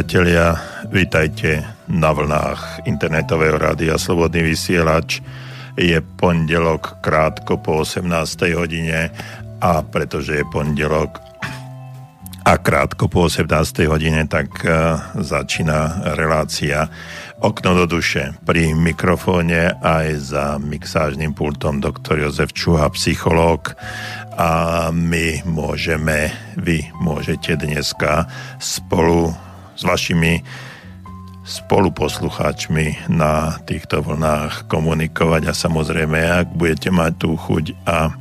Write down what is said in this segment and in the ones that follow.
priatelia. Vítajte na vlnách internetového rádia Slobodný vysielač. Je pondelok krátko po 18. hodine a pretože je pondelok a krátko po 18. hodine, tak uh, začína relácia Okno do duše. Pri mikrofóne aj za mixážnym pultom doktor Jozef Čuha, psychológ a my môžeme, vy môžete dneska spolu s vašimi spoluposlucháčmi na týchto vlnách komunikovať. A samozrejme, ak budete mať tú chuť a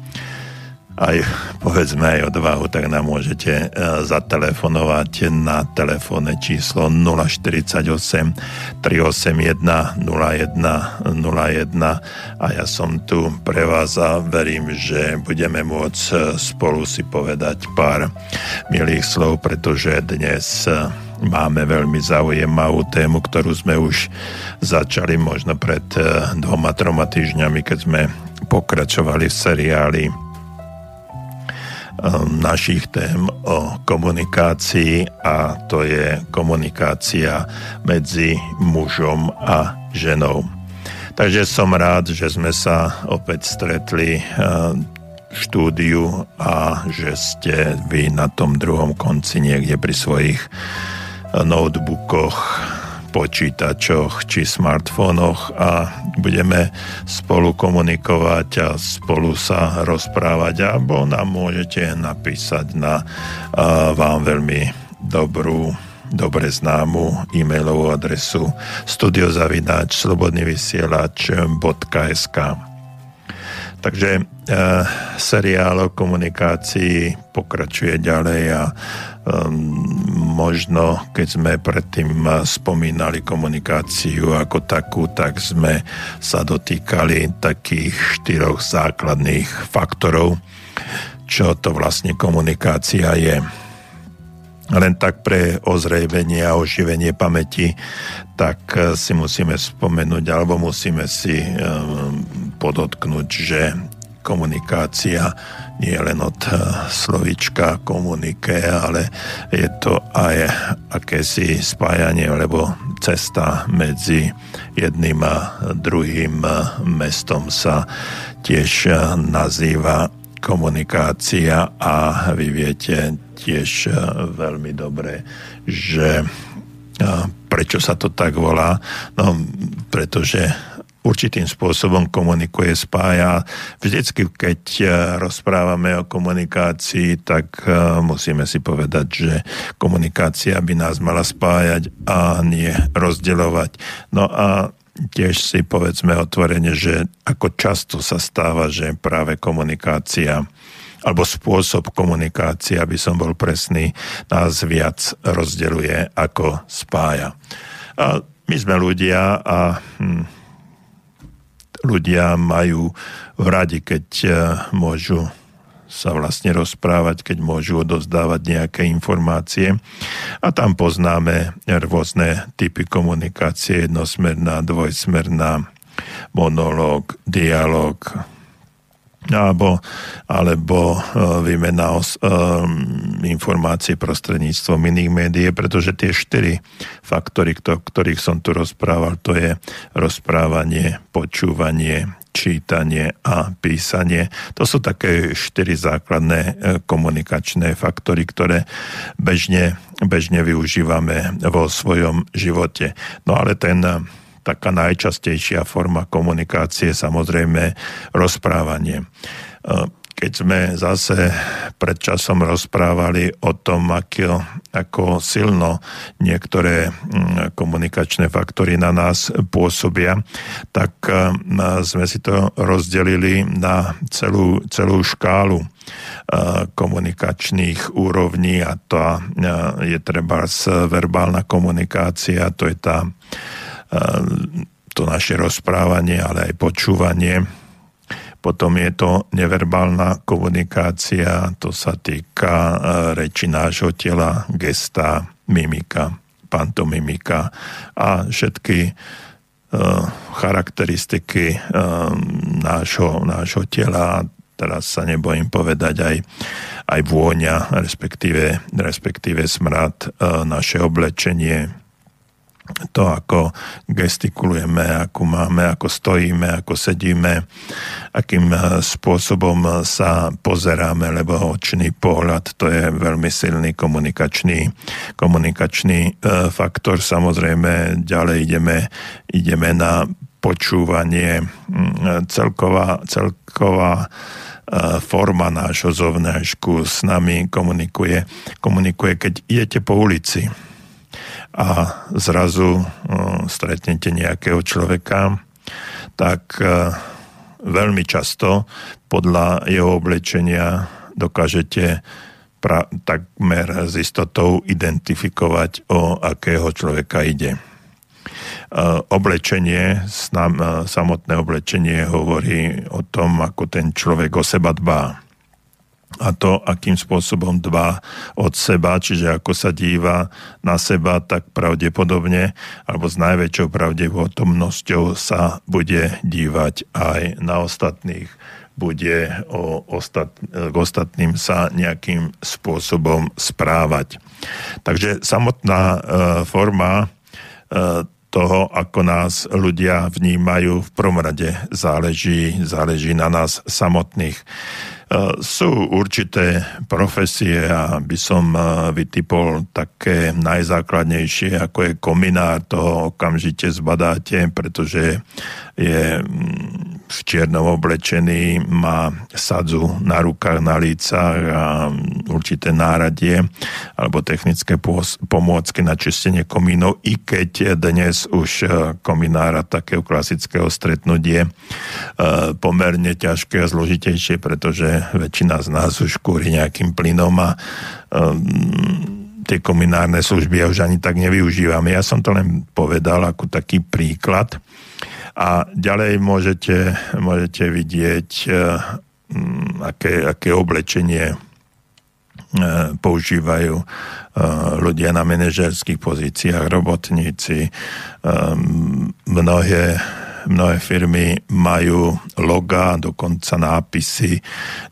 aj povedzme aj odvahu, tak nám môžete e, zatelefonovať na telefónne číslo 048 381 0101 a ja som tu pre vás a verím, že budeme môcť e, spolu si povedať pár milých slov, pretože dnes e, máme veľmi zaujímavú tému, ktorú sme už začali možno pred dvoma, troma týždňami, keď sme pokračovali v seriáli našich tém o komunikácii a to je komunikácia medzi mužom a ženou. Takže som rád, že sme sa opäť stretli uh, v štúdiu a že ste vy na tom druhom konci niekde pri svojich notebookoch počítačoch či smartfónoch a budeme spolu komunikovať a spolu sa rozprávať alebo nám môžete napísať na vám veľmi dobrú dobre známu e-mailovú adresu studiozavináč slobodnyvysielač.sk Takže seriál o komunikácii pokračuje ďalej a možno keď sme predtým spomínali komunikáciu ako takú, tak sme sa dotýkali takých štyroch základných faktorov, čo to vlastne komunikácia je. Len tak pre ozrejvenie a oživenie pamäti, tak eh, si musíme spomenúť, alebo musíme si podotknúť, že komunikácia nie len od eh, slovička komunike, ale je to aj akési spájanie, lebo cesta medzi jedným a druhým eh, mestom sa tiež eh, nazýva komunikácia a vy viete tiež veľmi dobre, že prečo sa to tak volá? No, pretože určitým spôsobom komunikuje, spája. Vždycky, keď e, rozprávame o komunikácii, tak e, musíme si povedať, že komunikácia by nás mala spájať a nie rozdeľovať. No a tiež si povedzme otvorene, že ako často sa stáva, že práve komunikácia alebo spôsob komunikácie, aby som bol presný, nás viac rozdeľuje ako spája. A my sme ľudia a hm, ľudia majú radi, keď e, môžu sa vlastne rozprávať, keď môžu odozdávať nejaké informácie. A tam poznáme rôzne typy komunikácie, jednosmerná, dvojsmerná, monológ, dialog, alebo, alebo e, výmena os, um, informácií prostredníctvom iných médií, pretože tie štyri faktory, o ktorých som tu rozprával, to je rozprávanie, počúvanie, čítanie a písanie. To sú také štyri základné e, komunikačné faktory, ktoré bežne, bežne využívame vo svojom živote. No ale ten taká najčastejšia forma komunikácie, samozrejme rozprávanie. E, keď sme zase pred časom rozprávali o tom, ako, ako silno niektoré komunikačné faktory na nás pôsobia, tak e, sme si to rozdelili na celú, celú škálu e, komunikačných úrovní a to je treba verbálna komunikácia, to je tá to naše rozprávanie, ale aj počúvanie. Potom je to neverbálna komunikácia, to sa týka e, reči nášho tela, gesta, mimika, pantomimika a všetky e, charakteristiky e, nášho, nášho tela, teraz sa nebojím povedať aj, aj vôňa, respektíve, respektíve smrad, naše oblečenie, to, ako gestikulujeme, ako máme, ako stojíme, ako sedíme, akým eh, spôsobom sa pozeráme, lebo očný pohľad to je veľmi silný komunikačný, komunikačný e, faktor. Samozrejme, ďalej ideme, ideme na počúvanie. Mm, celková, celková forma nášho zovnášku s nami komunikuje, komunikuje, keď idete po ulici a zrazu stretnete nejakého človeka, tak e, veľmi často podľa jeho oblečenia dokážete pra, takmer s istotou identifikovať, o akého človeka ide. E, oblečenie, e, samotné oblečenie hovorí o tom, ako ten človek o seba dbá a to, akým spôsobom dbá od seba, čiže ako sa díva na seba, tak pravdepodobne, alebo s najväčšou pravdepodobnosťou sa bude dívať aj na ostatných, bude o ostat, k ostatným sa nejakým spôsobom správať. Takže samotná e, forma e, toho, ako nás ľudia vnímajú, v prvom rade záleží, záleží na nás samotných. Sú určité profesie a by som e, vytypol také najzákladnejšie, ako je kominár, toho okamžite zbadáte, pretože je mm, v čiernom oblečený, má sadzu na rukách, na lícach a určité náradie alebo technické pomôcky na čistenie komínov, i keď dnes už e, kominára takého klasického stretnutie pomerne ťažké a zložitejšie, pretože väčšina z nás už kúri nejakým plynom a um, tie komunárne služby ja už ani tak nevyužívam. Ja som to len povedal ako taký príklad. A ďalej môžete, môžete vidieť, um, aké, aké oblečenie uh, používajú uh, ľudia na manažerských pozíciách, robotníci, mnohé mnohé firmy majú loga, dokonca nápisy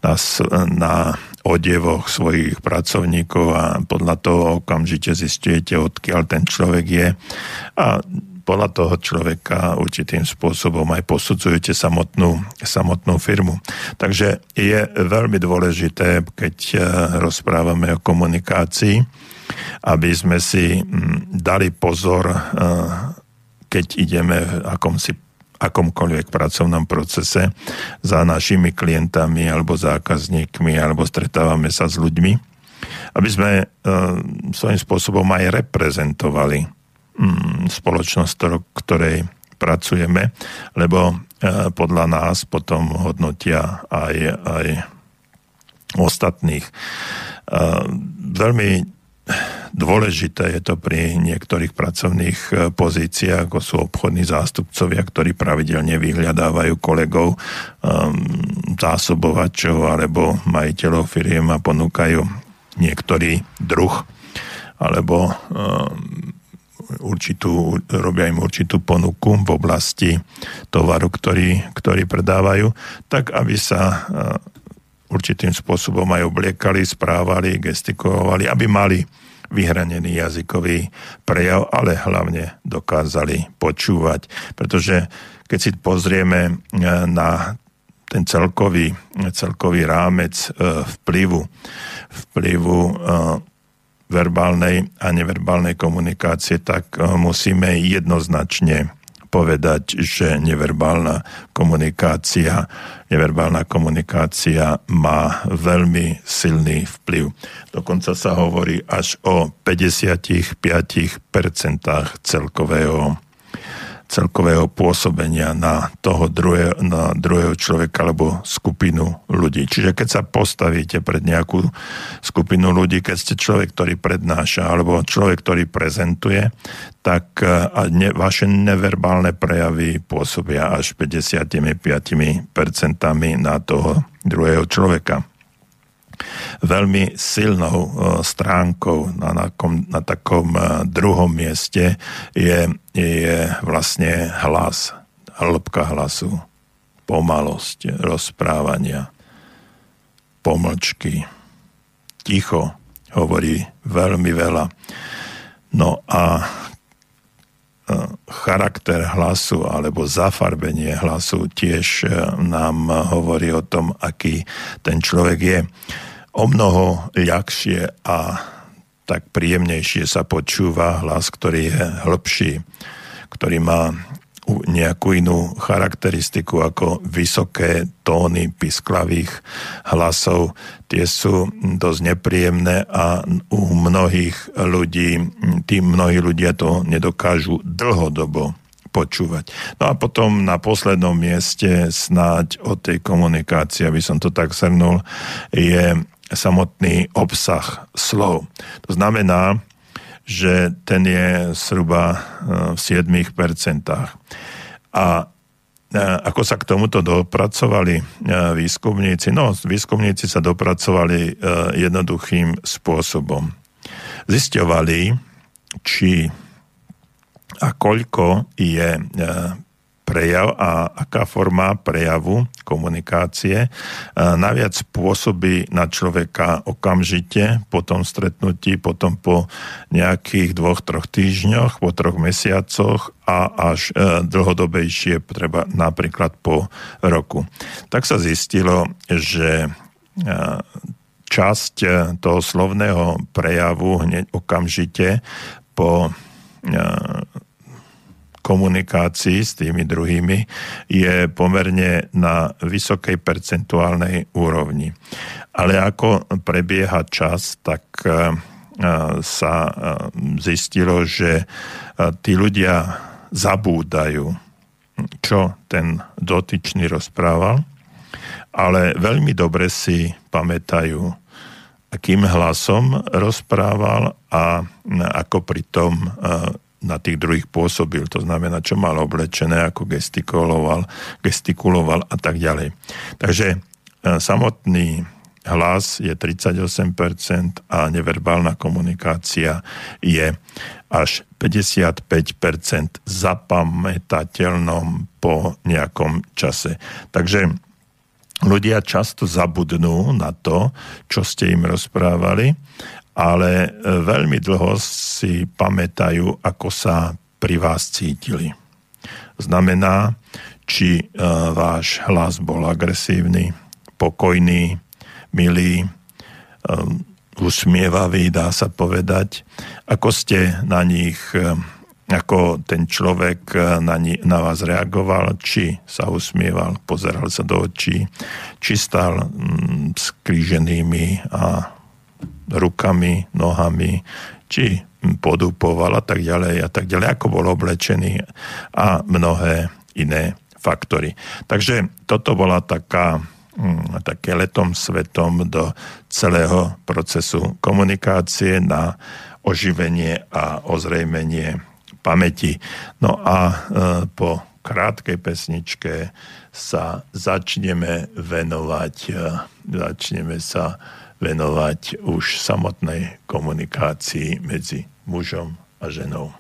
na, na odevoch svojich pracovníkov a podľa toho okamžite zistujete, odkiaľ ten človek je. A podľa toho človeka určitým spôsobom aj posudzujete samotnú, samotnú firmu. Takže je veľmi dôležité, keď eh, rozprávame o komunikácii, aby sme si mm, dali pozor, eh, keď ideme v akomsi akomkoľvek pracovnom procese za našimi klientami alebo zákazníkmi alebo stretávame sa s ľuďmi, aby sme e, svojím spôsobom aj reprezentovali spoločnosť, ktorej pracujeme, lebo e, podľa nás potom hodnotia aj, aj ostatných. E, veľmi Dôležité je to pri niektorých pracovných e, pozíciách, ako sú obchodní zástupcovia, ktorí pravidelne vyhľadávajú kolegov, um, zásobovačov alebo majiteľov firiem a ponúkajú niektorý druh alebo um, určitú, robia im určitú ponuku v oblasti tovaru, ktorý, ktorý predávajú, tak aby sa uh, určitým spôsobom aj obliekali, správali, gestikulovali, aby mali vyhranený jazykový prejav, ale hlavne dokázali počúvať. Pretože keď si pozrieme e, na ten celkový, celkový rámec e, vplyvu, vplyvu e, verbálnej a neverbálnej komunikácie, tak musíme jednoznačne povedať, že neverbálna komunikácia, neverbálna komunikácia má veľmi silný vplyv. Dokonca sa hovorí až o 55% celkového celkového pôsobenia na toho druhé, na druhého človeka alebo skupinu ľudí. Čiže keď sa postavíte pred nejakú skupinu ľudí, keď ste človek, ktorý prednáša alebo človek, ktorý prezentuje, tak e, ne, vaše neverbálne prejavy pôsobia až 55% na toho druhého človeka veľmi silnou e, stránkou na, na, na takom e, druhom mieste je, je vlastne hlas, hĺbka hlasu, pomalosť rozprávania, pomlčky. Ticho hovorí veľmi veľa. No a e, charakter hlasu alebo zafarbenie hlasu tiež nám hovorí o tom, aký ten človek je. O mnoho ľahšie a tak príjemnejšie sa počúva hlas, ktorý je hĺbší, ktorý má nejakú inú charakteristiku ako vysoké tóny pisklavých hlasov. Tie sú dosť nepríjemné a u mnohých ľudí, tým mnohí ľudia to nedokážu dlhodobo počúvať. No a potom na poslednom mieste snáď o tej komunikácii, aby som to tak shrnul, je samotný obsah slov. To znamená, že ten je zhruba e, v 7%. A e, ako sa k tomuto dopracovali e, výskumníci? No, výskumníci sa dopracovali jednoduchým spôsobom. Zisťovali, či a koľko je prejav a aká forma prejavu komunikácie naviac pôsobí na človeka okamžite po tom stretnutí, potom po nejakých dvoch, troch týždňoch, po troch mesiacoch a až e, dlhodobejšie, treba napríklad po roku. Tak sa zistilo, že e, časť e, toho slovného prejavu hneď okamžite po komunikácii s tými druhými je pomerne na vysokej percentuálnej úrovni. Ale ako prebieha čas, tak e, sa e, zistilo, že e, tí ľudia zabúdajú, čo ten dotyčný rozprával, ale veľmi dobre si pamätajú, akým hlasom rozprával a ako pritom na tých druhých pôsobil, to znamená, čo mal oblečené, ako gestikuloval, gestikuloval a tak ďalej. Takže e, samotný hlas je 38% a neverbálna komunikácia je až 55% zapamätateľnom po nejakom čase. Takže ľudia často zabudnú na to, čo ste im rozprávali ale e, veľmi dlho si pamätajú, ako sa pri vás cítili. Znamená, či e, váš hlas bol agresívny, pokojný, milý, e, usmievavý, dá sa povedať, ako ste na nich, ako ten človek na, ni, na vás reagoval, či sa usmieval, pozeral sa do očí, či stal mm, skríženými a rukami, nohami, či podupoval a tak ďalej a tak ďalej, ako bol oblečený a mnohé iné faktory. Takže toto bola taká, mm, také letom svetom do celého procesu komunikácie na oživenie a ozrejmenie pamäti. No a e, po krátkej pesničke sa začneme venovať, e, začneme sa venovať už samotnej komunikácii medzi mužom a ženou.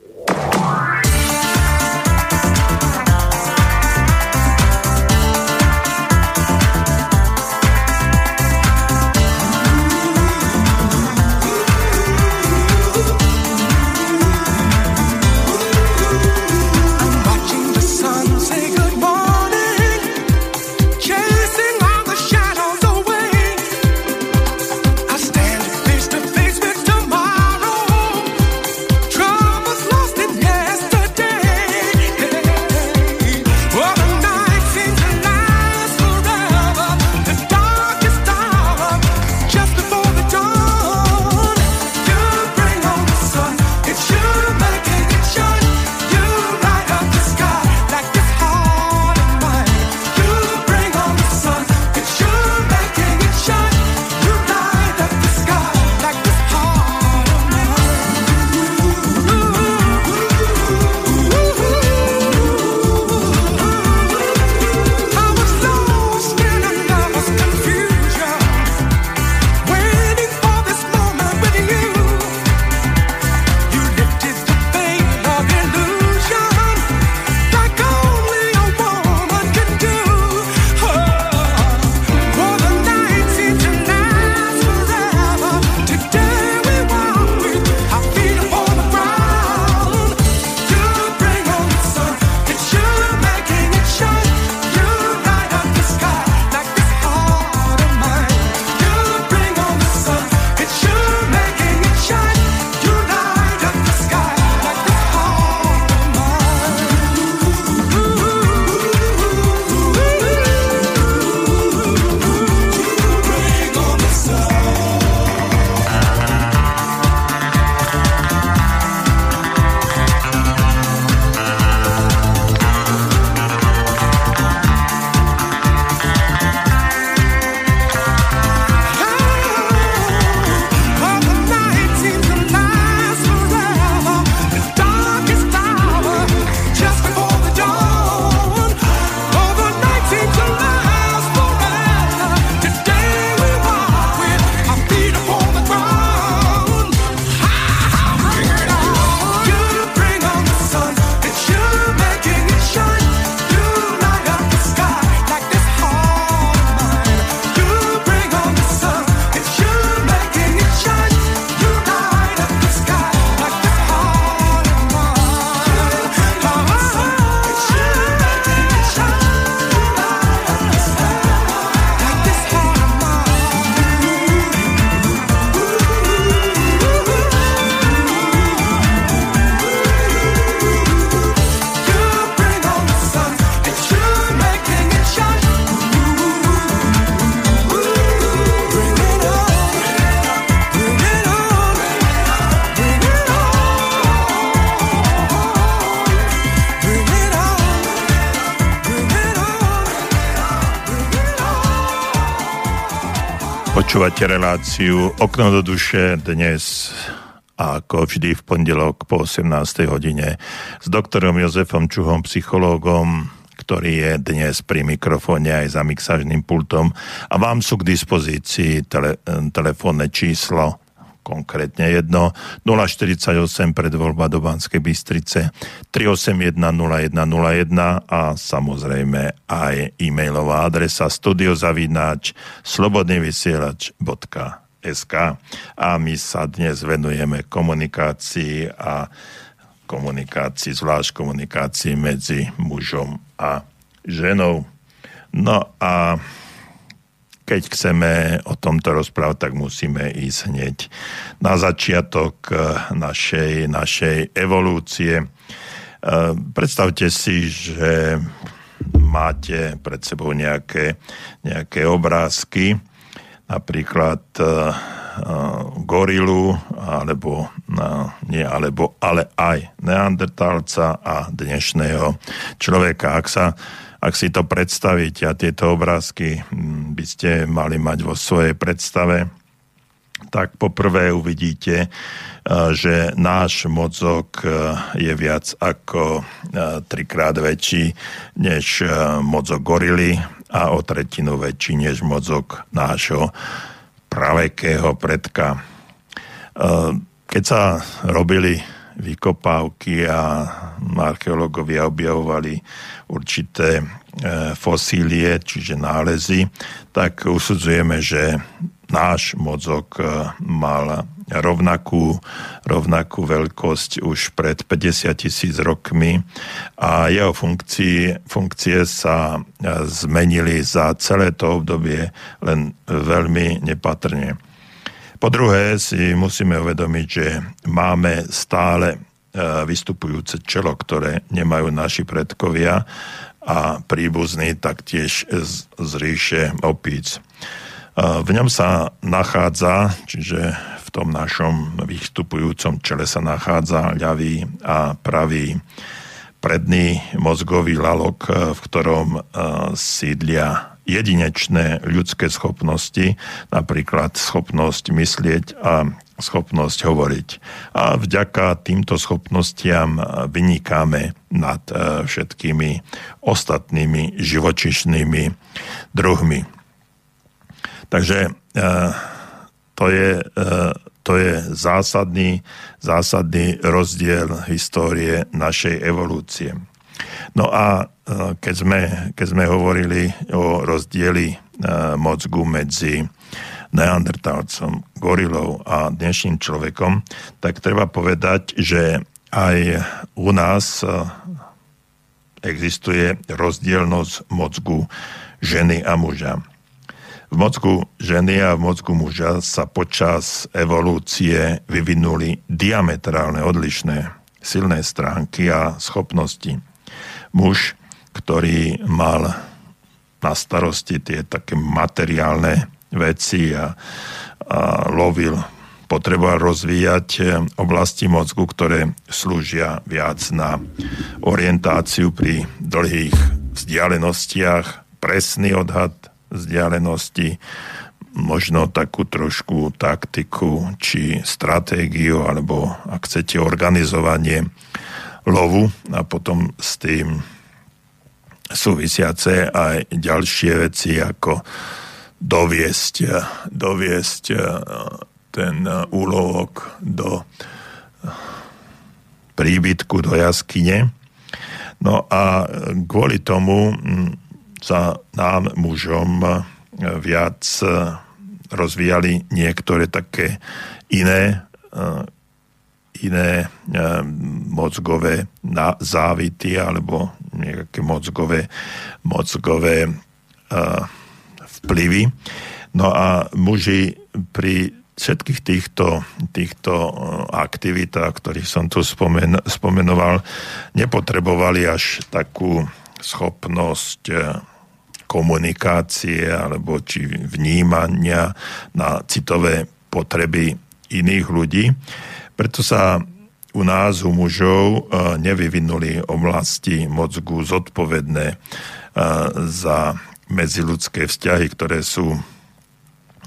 Počúvate reláciu Okno do duše dnes ako vždy v pondelok po 18. hodine s doktorom Jozefom Čuhom, psychológom, ktorý je dnes pri mikrofóne aj za mixážnym pultom a vám sú k dispozícii tele, telefónne číslo konkrétne jedno 048 pred voľba do Banskej Bystrice 381 0101 a samozrejme aj e-mailová adresa studiozavináč slobodnyvysielač.sk a my sa dnes venujeme komunikácii a komunikácii, zvlášť komunikácii medzi mužom a ženou. No a keď chceme o tomto rozprávať, tak musíme ísť hneď na začiatok eh, našej, našej evolúcie. Eh, predstavte si, že máte pred sebou nejaké, nejaké obrázky, napríklad uh, gorilu, alebo, nie alebo, ale aj neandertálca a dnešného človeka. Ak sa ak si to predstavíte a tieto obrázky hm, by ste mali mať vo svojej predstave, tak poprvé uvidíte, eh, že náš mozog eh, je viac ako eh, trikrát väčší než mozog gorily a o tretinu väčší než mozog nášho pravekého predka. Keď sa robili vykopávky a archeológovia objavovali určité e, fosílie, čiže nálezy, tak usudzujeme, že náš mozog e, mal rovnakú, rovnakú veľkosť už pred 50 tisíc rokmi a jeho funkcie, funkcie sa e, zmenili za celé to obdobie len veľmi nepatrne. Po druhé si musíme uvedomiť, že máme stále e, vystupujúce čelo, ktoré nemajú naši predkovia a príbuzní taktiež z, z ríše opíc. E, v ňom sa nachádza, čiže v tom našom vystupujúcom čele sa nachádza ľavý a pravý predný mozgový lalok, e, v ktorom sídlia jedinečné ľudské schopnosti, napríklad schopnosť myslieť a schopnosť hovoriť. A vďaka týmto schopnostiam vynikáme nad e, všetkými ostatnými živočišnými druhmi. Takže e, to je, e, to je zásadný, zásadný rozdiel histórie našej evolúcie. No a e, keď sme, keď sme hovorili o rozdieli e, mozgu medzi neandertálcom, gorilou a dnešným človekom, tak treba povedať, že aj u nás e, existuje rozdielnosť mozgu ženy a muža. V mozgu ženy a v mozgu muža sa počas evolúcie vyvinuli diametrálne odlišné silné stránky a schopnosti muž, ktorý mal na starosti tie také materiálne veci a, a lovil, potreboval rozvíjať oblasti mozgu, ktoré slúžia viac na orientáciu pri dlhých vzdialenostiach, presný odhad vzdialenosti, možno takú trošku taktiku či stratégiu, alebo ak chcete organizovanie lovu a potom s tým súvisiace aj ďalšie veci ako doviesť, doviesť eh, ten úlovok do príbytku, do jaskyne. No a kvôli tomu hm, sa nám mužom eh, viac eh, rozvíjali niektoré také iné iné e, mozgové závity alebo nejaké mozgové, mozgové e, vplyvy. No a muži pri všetkých týchto, týchto e, aktivitách, ktorých som tu spomen, spomenoval, nepotrebovali až takú schopnosť komunikácie alebo či vnímania na citové potreby iných ľudí. Preto sa u nás, u mužov, e, nevyvinuli oblasti mozgu zodpovedné e, za medziludské vzťahy, ktoré sú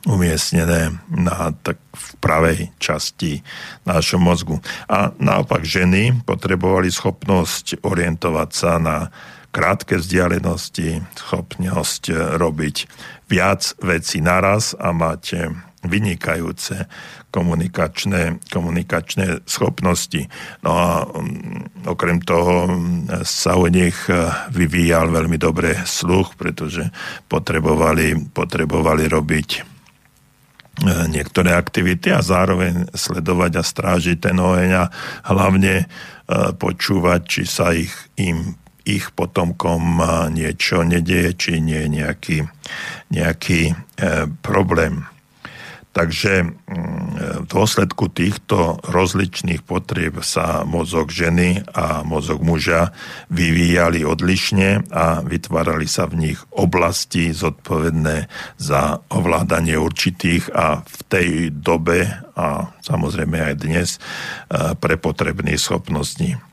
umiestnené na, tak v pravej časti nášho mozgu. A naopak ženy potrebovali schopnosť orientovať sa na krátke vzdialenosti, schopnosť robiť viac vecí naraz a mať vynikajúce komunikačné, komunikačné schopnosti. No a um, okrem toho um, sa u nich uh, vyvíjal veľmi dobre sluch, pretože potrebovali, potrebovali robiť uh, niektoré aktivity a zároveň sledovať a strážiť ten oheň a hlavne uh, počúvať, či sa ich, im ich potomkom niečo nedieje, či nie je nejaký, nejaký problém. Takže mm, v dôsledku týchto rozličných potrieb sa mozog ženy a mozog muža vyvíjali odlišne a vytvárali sa v nich oblasti zodpovedné za ovládanie určitých a v tej dobe a samozrejme aj dnes pre potrebných schopností.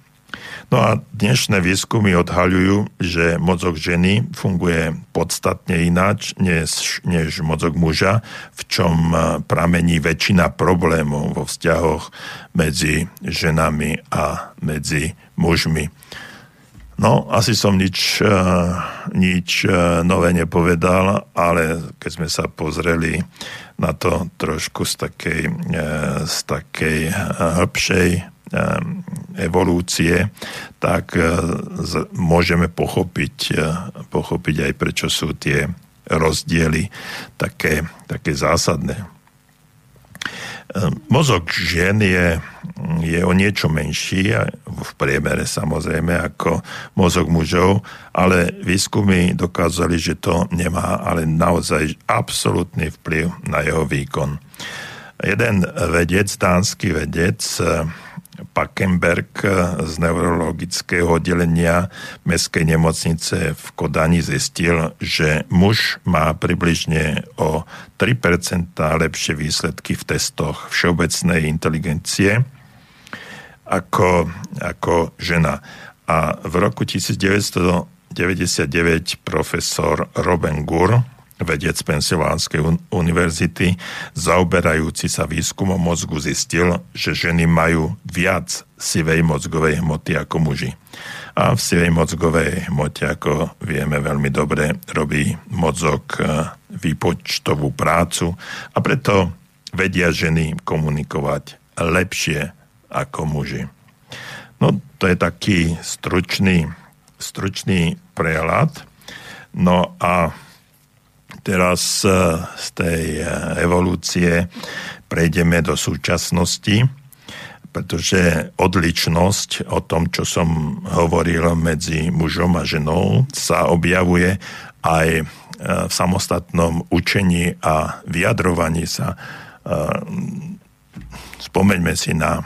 No a dnešné výskumy odhaľujú, že mozog ženy funguje podstatne ináč než, než mozog muža, v čom e, pramení väčšina problémov vo vzťahoch medzi ženami a medzi mužmi. No, asi som nič, e, nič e, nové nepovedal, ale keď sme sa pozreli na to trošku z takej, z takej hĺbšej evolúcie, tak e, môžeme pochopiť, e, pochopiť aj prečo sú tie rozdiely také, také zásadné. Ehm, mozog žien je, je o niečo menší, v priemere samozrejme, ako mozog mužov, ale výskumy dokázali, že to nemá ale naozaj absolútny vplyv na jeho výkon. Jeden vedec, dánsky vedec, Pakenberg z neurologického oddelenia Mestskej nemocnice v Kodani zistil, že muž má približne o 3% lepšie výsledky v testoch všeobecnej inteligencie ako, ako žena. A v roku 1999 profesor Robin Gur vedec Pensylvánskej univerzity, zaoberajúci sa výskumom mozgu, zistil, že ženy majú viac sivej mozgovej hmoty ako muži. A v sivej mozgovej hmote, ako vieme veľmi dobre, robí mozog e, výpočtovú prácu a preto vedia ženy komunikovať lepšie ako muži. No, to je taký stručný, stručný prehľad. No a teraz e, z tej e, evolúcie prejdeme do súčasnosti, pretože odličnosť o tom, čo som hovoril medzi mužom a ženou, sa objavuje aj e, v samostatnom učení a vyjadrovaní sa. Spomeňme si na,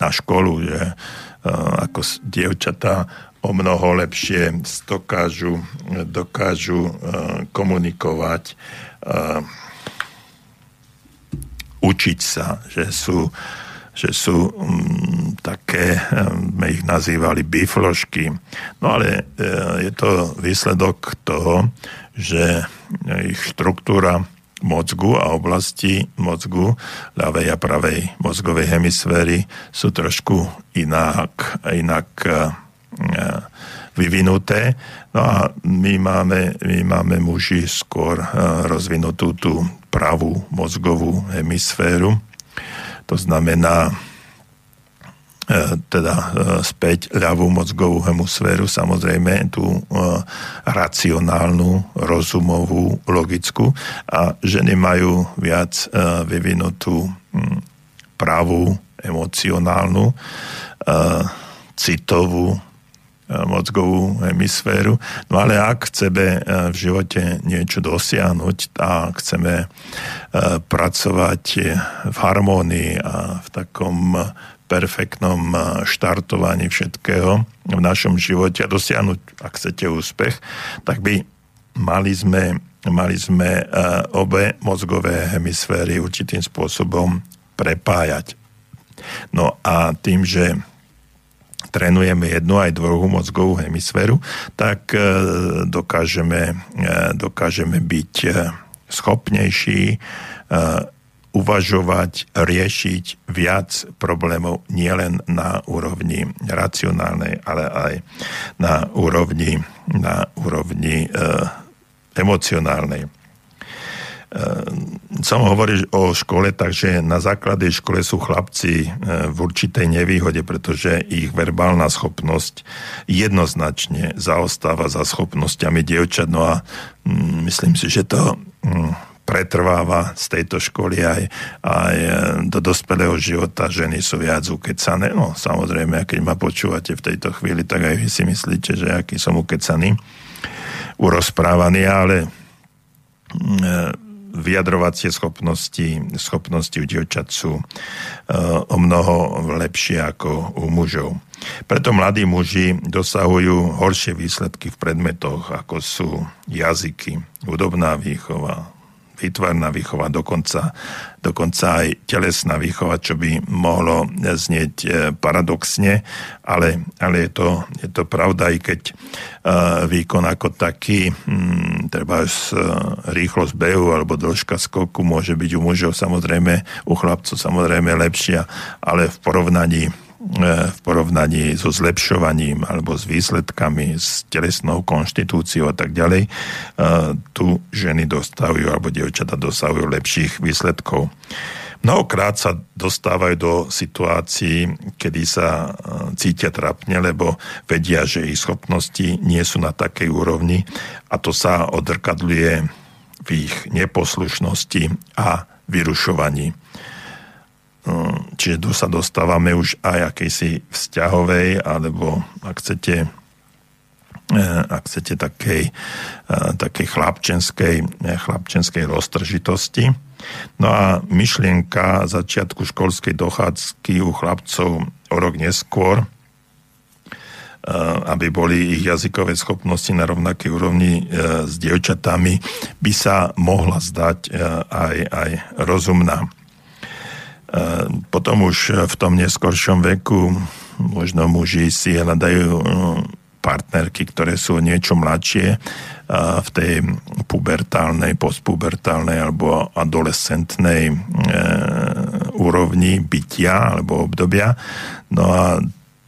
na školu, že ako dievčatá o mnoho lepšie dokážu, dokážu uh, komunikovať, uh, učiť sa, že sú, že sú um, také, um, sme ich nazývali biflošky. No ale je to výsledok toho, že ich štruktúra mozgu a oblasti mozgu ľavej a pravej mozgovej hemisféry sú trošku inak, inak E, vyvinuté. No a my máme, my máme muži skôr e, rozvinutú tú pravú mozgovú hemisféru. To znamená e, teda späť ľavú mozgovú hemisféru, samozrejme tú racionálnu, rozumovú, logickú a ženy majú viac vyvinutú pravú, emocionálnu, citovú, mozgovú hemisféru. No ale ak chceme e, v živote niečo dosiahnuť a chceme e, pracovať v harmónii a v takom perfektnom štartovaní všetkého v našom živote a dosiahnuť, ak chcete, úspech, tak by mali sme, mali sme obe mozgové hemisféry určitým spôsobom prepájať. No a tým, že trénujeme jednu aj druhú mozgovú hemisféru, tak e, dokážeme, e, dokážeme byť e, schopnejší uvažovať, riešiť viac problémov nielen na úrovni racionálnej, ale aj na úrovni, na úrovni e, emocionálnej. Som hovorí o škole, takže na základe škole sú chlapci e, v určitej nevýhode, pretože ich verbálna schopnosť jednoznačne zaostáva za schopnosťami dievčat. No a mm, myslím si, že to mm, pretrváva z tejto školy aj, aj e, do dospelého života. Ženy sú viac ukecané. No samozrejme, keď ma počúvate v tejto chvíli, tak aj vy si myslíte, že aký som ukecaný, urozprávaný, ale e, vyjadrovacie schopnosti, schopnosti u dievčat sú e, o mnoho lepšie ako u mužov. Preto mladí muži dosahujú horšie výsledky v predmetoch, ako sú jazyky, hudobná výchova, výtvarná výchova, dokonca, dokonca aj telesná výchova, čo by mohlo znieť e, paradoxne, ale, ale je, to, je to pravda, i keď uh, výkon ako taký, hm, treba uh, rýchlosť behu alebo dĺžka skoku môže byť u mužov samozrejme, u chlapcov samozrejme lepšia, ale v porovnaní E, v porovnaní so zlepšovaním alebo s výsledkami, s telesnou konštitúciou a tak ďalej, e, tu ženy dostavujú alebo dievčata dosahujú lepších výsledkov. Mnohokrát sa dostávajú do situácií, kedy sa e, cítia trapne, lebo vedia, že ich schopnosti nie sú na takej úrovni a to sa odrkadluje v ich neposlušnosti a vyrušovaní. Čiže tu sa dostávame už aj akejsi vzťahovej, alebo ak chcete, eh, ak chcete takej, eh, takej chlapčenskej, chlapčenskej roztržitosti. No a myšlienka začiatku školskej dochádzky u chlapcov o rok neskôr, aby boli ich jazykové schopnosti na rovnakej úrovni s dievčatami, by sa mohla zdať aj, aj rozumná. Potom už v tom neskoršom veku možno muži si hľadajú no, partnerky, ktoré sú niečo mladšie v tej pubertálnej, postpubertálnej alebo adolescentnej úrovni bytia alebo obdobia. No a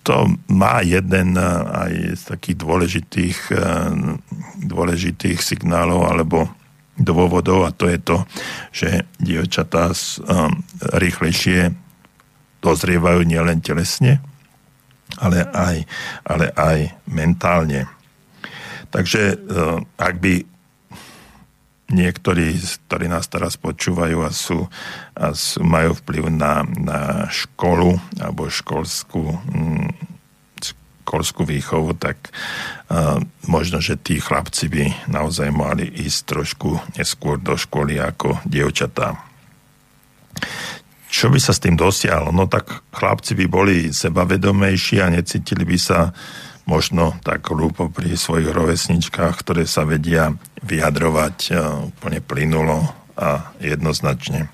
to má jeden aj z takých dôležitých, dôležitých signálov alebo dôvodov a to je to, že dievčatá um, rýchlejšie dozrievajú nielen telesne, ale aj, ale aj mentálne. Takže uh, ak by niektorí, ktorí nás teraz počúvajú a, sú, a sú, majú vplyv na, na školu alebo školskú mm, školskú výchovu, tak uh, možno, že tí chlapci by naozaj mali ísť trošku neskôr do školy ako dievčatá. Čo by sa s tým dosiahlo? No tak chlapci by boli sebavedomejší a necítili by sa možno tak hlúpo pri svojich rovesničkách, ktoré sa vedia vyjadrovať uh, úplne plynulo a jednoznačne.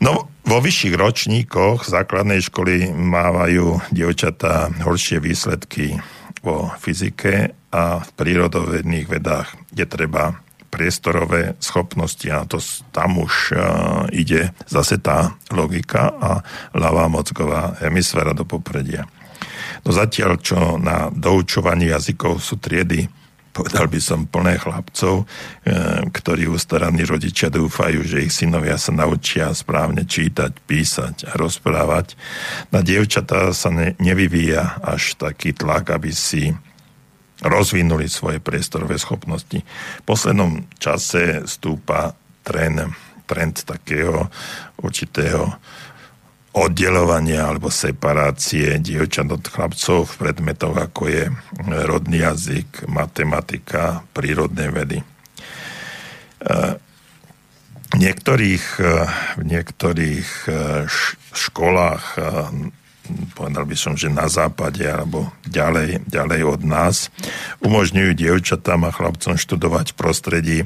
No, vo vyšších ročníkoch základnej školy mávajú dievčatá horšie výsledky vo fyzike a v prírodovedných vedách, kde treba priestorové schopnosti a to tam už uh, ide zase tá logika a ľavá mozgová hemisféra do popredia. No zatiaľ, čo na doučovaní jazykov sú triedy povedal by som, plné chlapcov, eh, ktorí ustaraní rodičia dúfajú, že ich synovia sa naučia správne čítať, písať a rozprávať. Na dievčatá sa ne, nevyvíja až taký tlak, aby si rozvinuli svoje priestorové schopnosti. V poslednom čase stúpa trend, trend takého určitého oddelovania alebo separácie dievčat od chlapcov v predmetoch, ako je rodný jazyk, matematika, prírodné vedy. E, v niektorých, e, v niektorých e, školách, povedal by som, že na západe alebo ďalej, ďalej od nás, umožňujú dievčatám a chlapcom študovať v prostredí,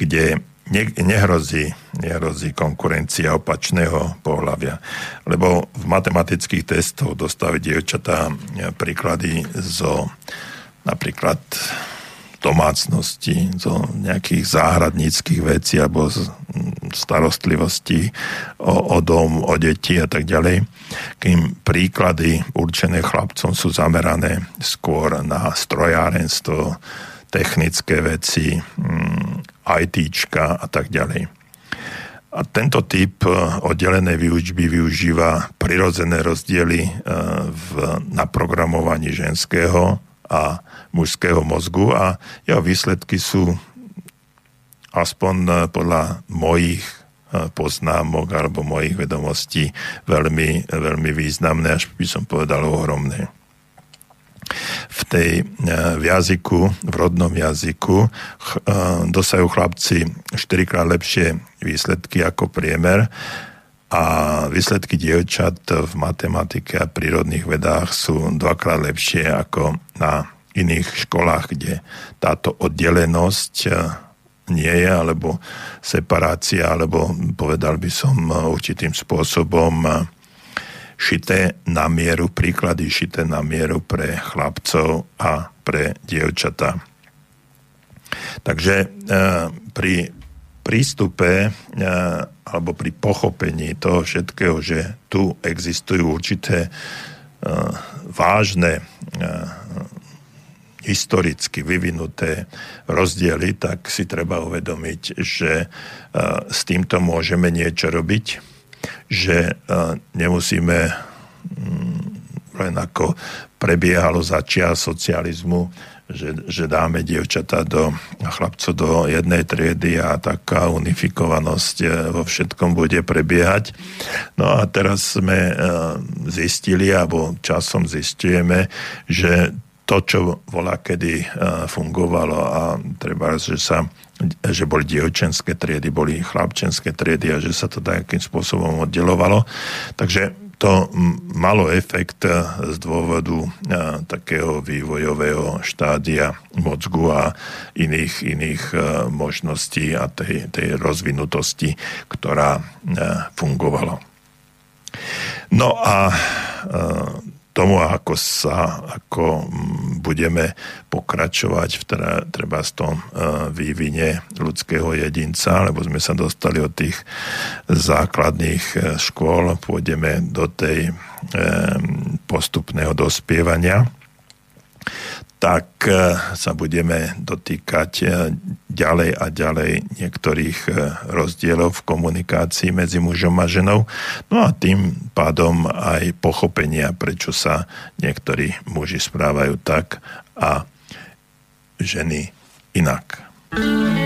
kde ne, nehrozí, nehrozí konkurencia opačného pohľavia. Lebo v matematických testoch dostávajú dievčatá príklady zo napríklad domácnosti, zo nejakých záhradníckých vecí alebo z starostlivosti o, o dom, o deti a tak ďalej. Kým príklady určené chlapcom sú zamerané skôr na strojárenstvo, technické veci, ITčka a tak ďalej. A tento typ oddelenej výučby využíva prirodzené rozdiely v naprogramovaní ženského a mužského mozgu a jeho výsledky sú aspoň e, podľa mojich e, poznámok alebo mojich vedomostí veľmi, veľmi významné, až by som povedal ohromné. V tej e, v jazyku, v rodnom jazyku. Dosajú chlapci 4 krát lepšie výsledky ako priemer a výsledky dievčat v matematike a prírodných vedách sú dvakrát lepšie ako na iných školách, kde táto oddelenosť nie je, alebo separácia, alebo povedal by som určitým spôsobom šité na mieru, príklady šité na mieru pre chlapcov a pre dievčatá. Takže e, pri prístupe e, alebo pri pochopení toho všetkého, že tu existujú určité e, vážne historicky vyvinuté rozdiely, tak si treba uvedomiť, že s týmto môžeme niečo robiť, že e, nemusíme mm, len ako prebiehalo začia socializmu, že, že dáme dievčatá do, chlapcov do jednej triedy a taká unifikovanosť e, vo všetkom bude prebiehať. No a teraz sme zistili, alebo časom zistujeme, že to, čo volá kedy e, fungovalo a treba, že sa že boli dievčenské triedy, boli chlapčenské triedy a že sa to takým spôsobom oddelovalo. Takže to malo efekt e, z dôvodu e, takého vývojového štádia mozgu a iných, iných možností a tej, tej rozvinutosti, ktorá fungovala. No a tomu, ako sa, ako mm, budeme pokračovať v teda, treba z tom e, vývine ľudského jedinca, lebo sme sa dostali od tých základných e, škôl, pôjdeme do tej e, postupného dospievania tak e, sa budeme dotýkať e, ďalej a ďalej niektorých e, rozdielov v komunikácii medzi mužom a ženou. No a tým pádom aj pochopenia, prečo sa niektorí muži správajú tak a ženy inak. Krásna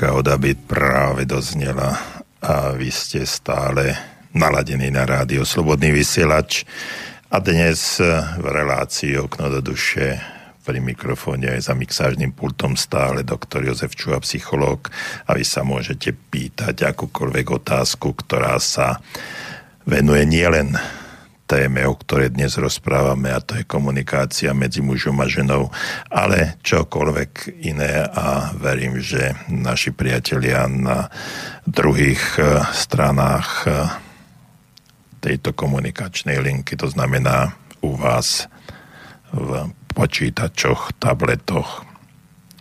pesnička od Abit práve doznela a vy ste stále naladení na rádio Slobodný vysielač. A dnes v relácii Okno do duše pri mikrofóne aj za mixážnym pultom stále doktor Jozef Čuha, psychológ. A vy sa môžete pýtať akúkoľvek otázku, ktorá sa venuje nielen téme, o ktorej dnes rozprávame, a to je komunikácia medzi mužom a ženou, ale čokoľvek iné a verím, že naši priatelia na druhých e, stranách e, tejto komunikačnej linky, to znamená u vás v počítačoch, tabletoch,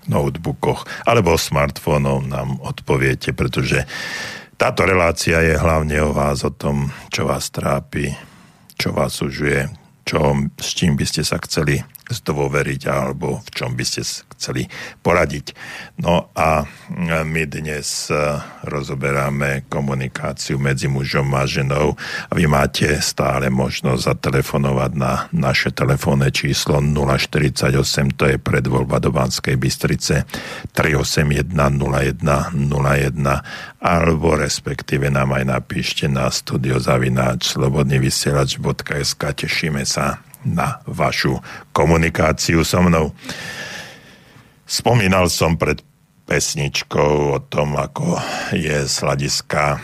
notebookoch alebo smartfónov nám odpoviete, pretože táto relácia je hlavne o vás, o tom, čo vás trápi, čo vás užuje, čo, s čím by ste sa chceli zdôveriť alebo v čom by ste chceli poradiť. No a my dnes e, rozoberáme komunikáciu medzi mužom a ženou a vy máte stále možnosť zatelefonovať na naše telefónne číslo 048, to je predvoľba do Banskej Bystrice 381 0101 alebo respektíve nám aj napíšte na studiozavináč slobodnyvysielač.sk tešíme sa na vašu komunikáciu so mnou. Spomínal som pred pesničkou o tom, ako je z hľadiska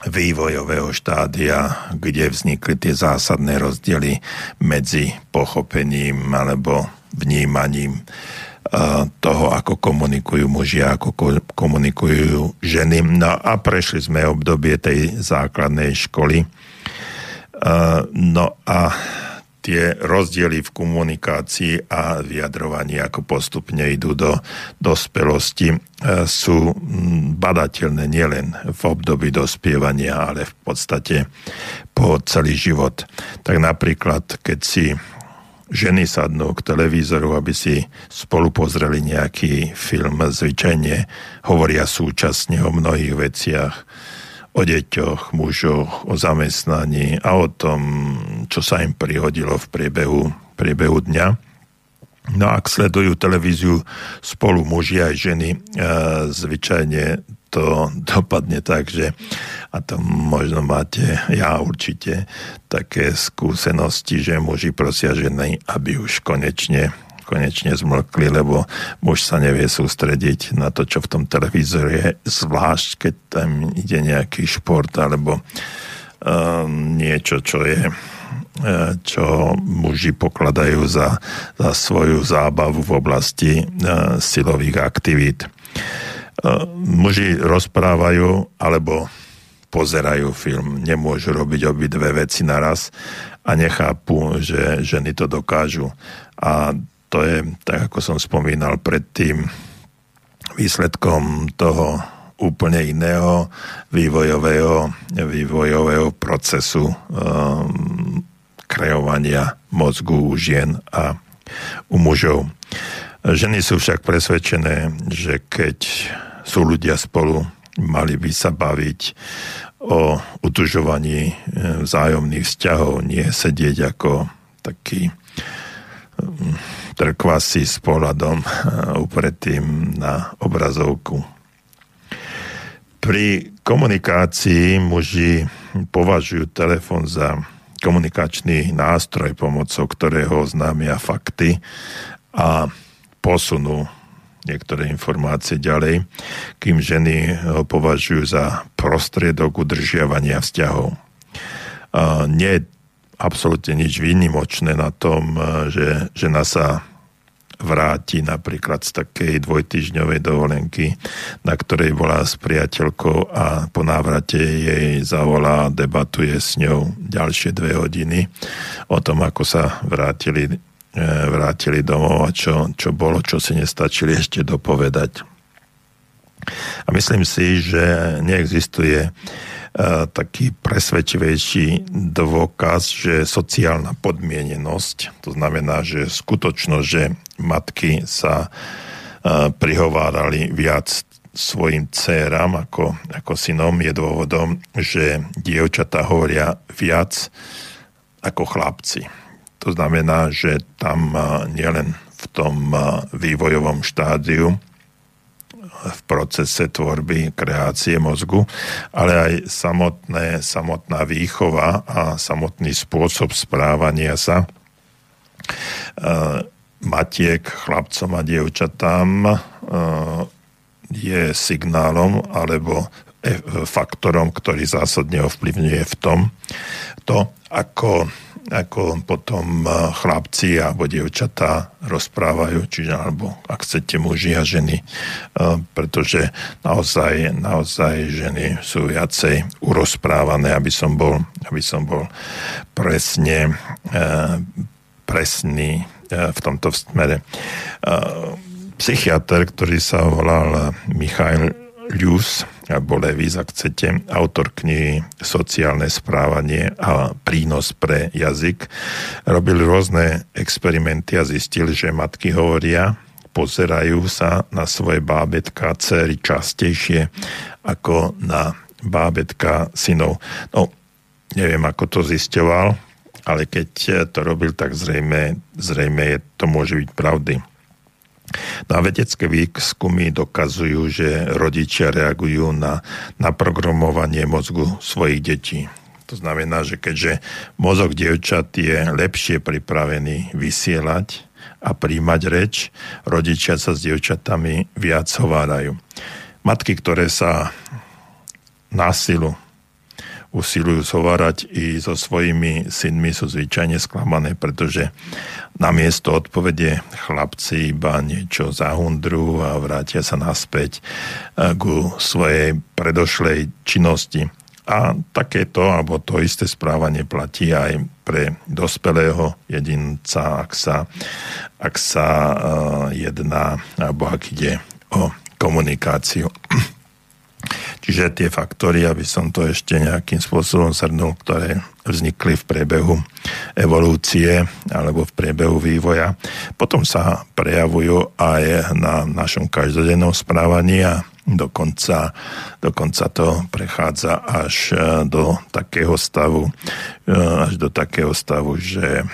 vývojového štádia, kde vznikli tie zásadné rozdiely medzi pochopením alebo vnímaním toho, ako komunikujú muži ako komunikujú ženy. No a prešli sme obdobie tej základnej školy. No a tie rozdiely v komunikácii a vyjadrovaní, ako postupne idú do dospelosti, e, sú badateľné nielen v období dospievania, ale v podstate po celý život. Tak napríklad, keď si ženy sadnú k televízoru, aby si spolu pozreli nejaký film, zvyčajne hovoria súčasne o mnohých veciach, o deťoch, mužoch, o zamestnaní a o tom, čo sa im prihodilo v priebehu, priebehu dňa. No a ak sledujú televíziu spolu muži aj ženy, e, zvyčajne to dopadne tak, že a to možno máte, ja určite, také skúsenosti, že muži prosia ženy, aby už konečne konečne zmlkli, lebo muž sa nevie sústrediť na to, čo v tom televízore je, zvlášť keď tam ide nejaký šport alebo um, niečo, čo je uh, čo muži pokladajú za, za svoju zábavu v oblasti uh, silových aktivít. Uh, muži rozprávajú alebo pozerajú film, nemôžu robiť obidve veci naraz a nechápu, že ženy to dokážu. A to je, tak ako som spomínal predtým, výsledkom toho úplne iného vývojového, vývojového procesu um, kreovania mozgu u žien a u mužov. Ženy sú však presvedčené, že keď sú ľudia spolu, mali by sa baviť o utužovaní eh, vzájomných vzťahov, nie sedieť ako taký trkvasy s pohľadom upretým na obrazovku. Pri komunikácii muži považujú telefon za komunikačný nástroj, pomocou ktorého známia fakty a posunú niektoré informácie ďalej, kým ženy ho považujú za prostriedok udržiavania vzťahov. Nie je absolútne nič výnimočné na tom, že žena sa vráti napríklad z takej dvojtyžňovej dovolenky, na ktorej bola s priateľkou a po návrate jej zavolá, debatuje s ňou ďalšie dve hodiny o tom, ako sa vrátili, e, vrátili domov a čo, čo bolo, čo si nestačili ešte dopovedať. A myslím si, že neexistuje taký presvedčivejší dôkaz, že sociálna podmienenosť, to znamená, že skutočnosť, že matky sa prihovárali viac svojim dcerám ako, ako synom je dôvodom, že dievčatá hovoria viac ako chlapci. To znamená, že tam nielen v tom vývojovom štádiu v procese tvorby kreácie mozgu, ale aj samotné, samotná výchova a samotný spôsob správania sa matiek chlapcom a dievčatám je signálom alebo e, faktorom, ktorý zásadne ovplyvňuje v tom, to, ako ako potom eh, chlapci alebo dievčatá rozprávajú, čiže alebo ak chcete muži a ženy, eh, pretože naozaj, naozaj ženy sú viacej urozprávané, aby som bol, aby som bol presne eh, presný v tomto smere. Psychiatr, ktorý sa volal Michail Lewis, alebo Levis, ak chcete, autor knihy Sociálne správanie a prínos pre jazyk, robil rôzne experimenty a zistil, že matky hovoria, pozerajú sa na svoje bábetka dcery častejšie ako na bábetka synov. No, neviem, ako to zisťoval, ale keď to robil, tak zrejme, zrejme to môže byť pravdy. No a vedecké výskumy dokazujú, že rodičia reagujú na, na mozgu svojich detí. To znamená, že keďže mozog dievčat je lepšie pripravený vysielať a príjmať reč, rodičia sa s dievčatami viac hovárajú. Matky, ktoré sa násilu usilujú zhovárať i so svojimi synmi, sú zvyčajne sklamané, pretože namiesto odpovede chlapci iba niečo zahundru a vrátia sa naspäť eh, ku svojej predošlej činnosti. A takéto, alebo to isté správanie platí aj pre dospelého jedinca, ak sa, ak sa uh, jedná, alebo ak ide o komunikáciu. Čiže tie faktory, aby som to ešte nejakým spôsobom zhrnul, ktoré vznikli v priebehu evolúcie alebo v priebehu vývoja, potom sa prejavujú aj na našom každodennom správaní a dokonca, dokonca to prechádza až e, do takého stavu, e, až do takého stavu, že e,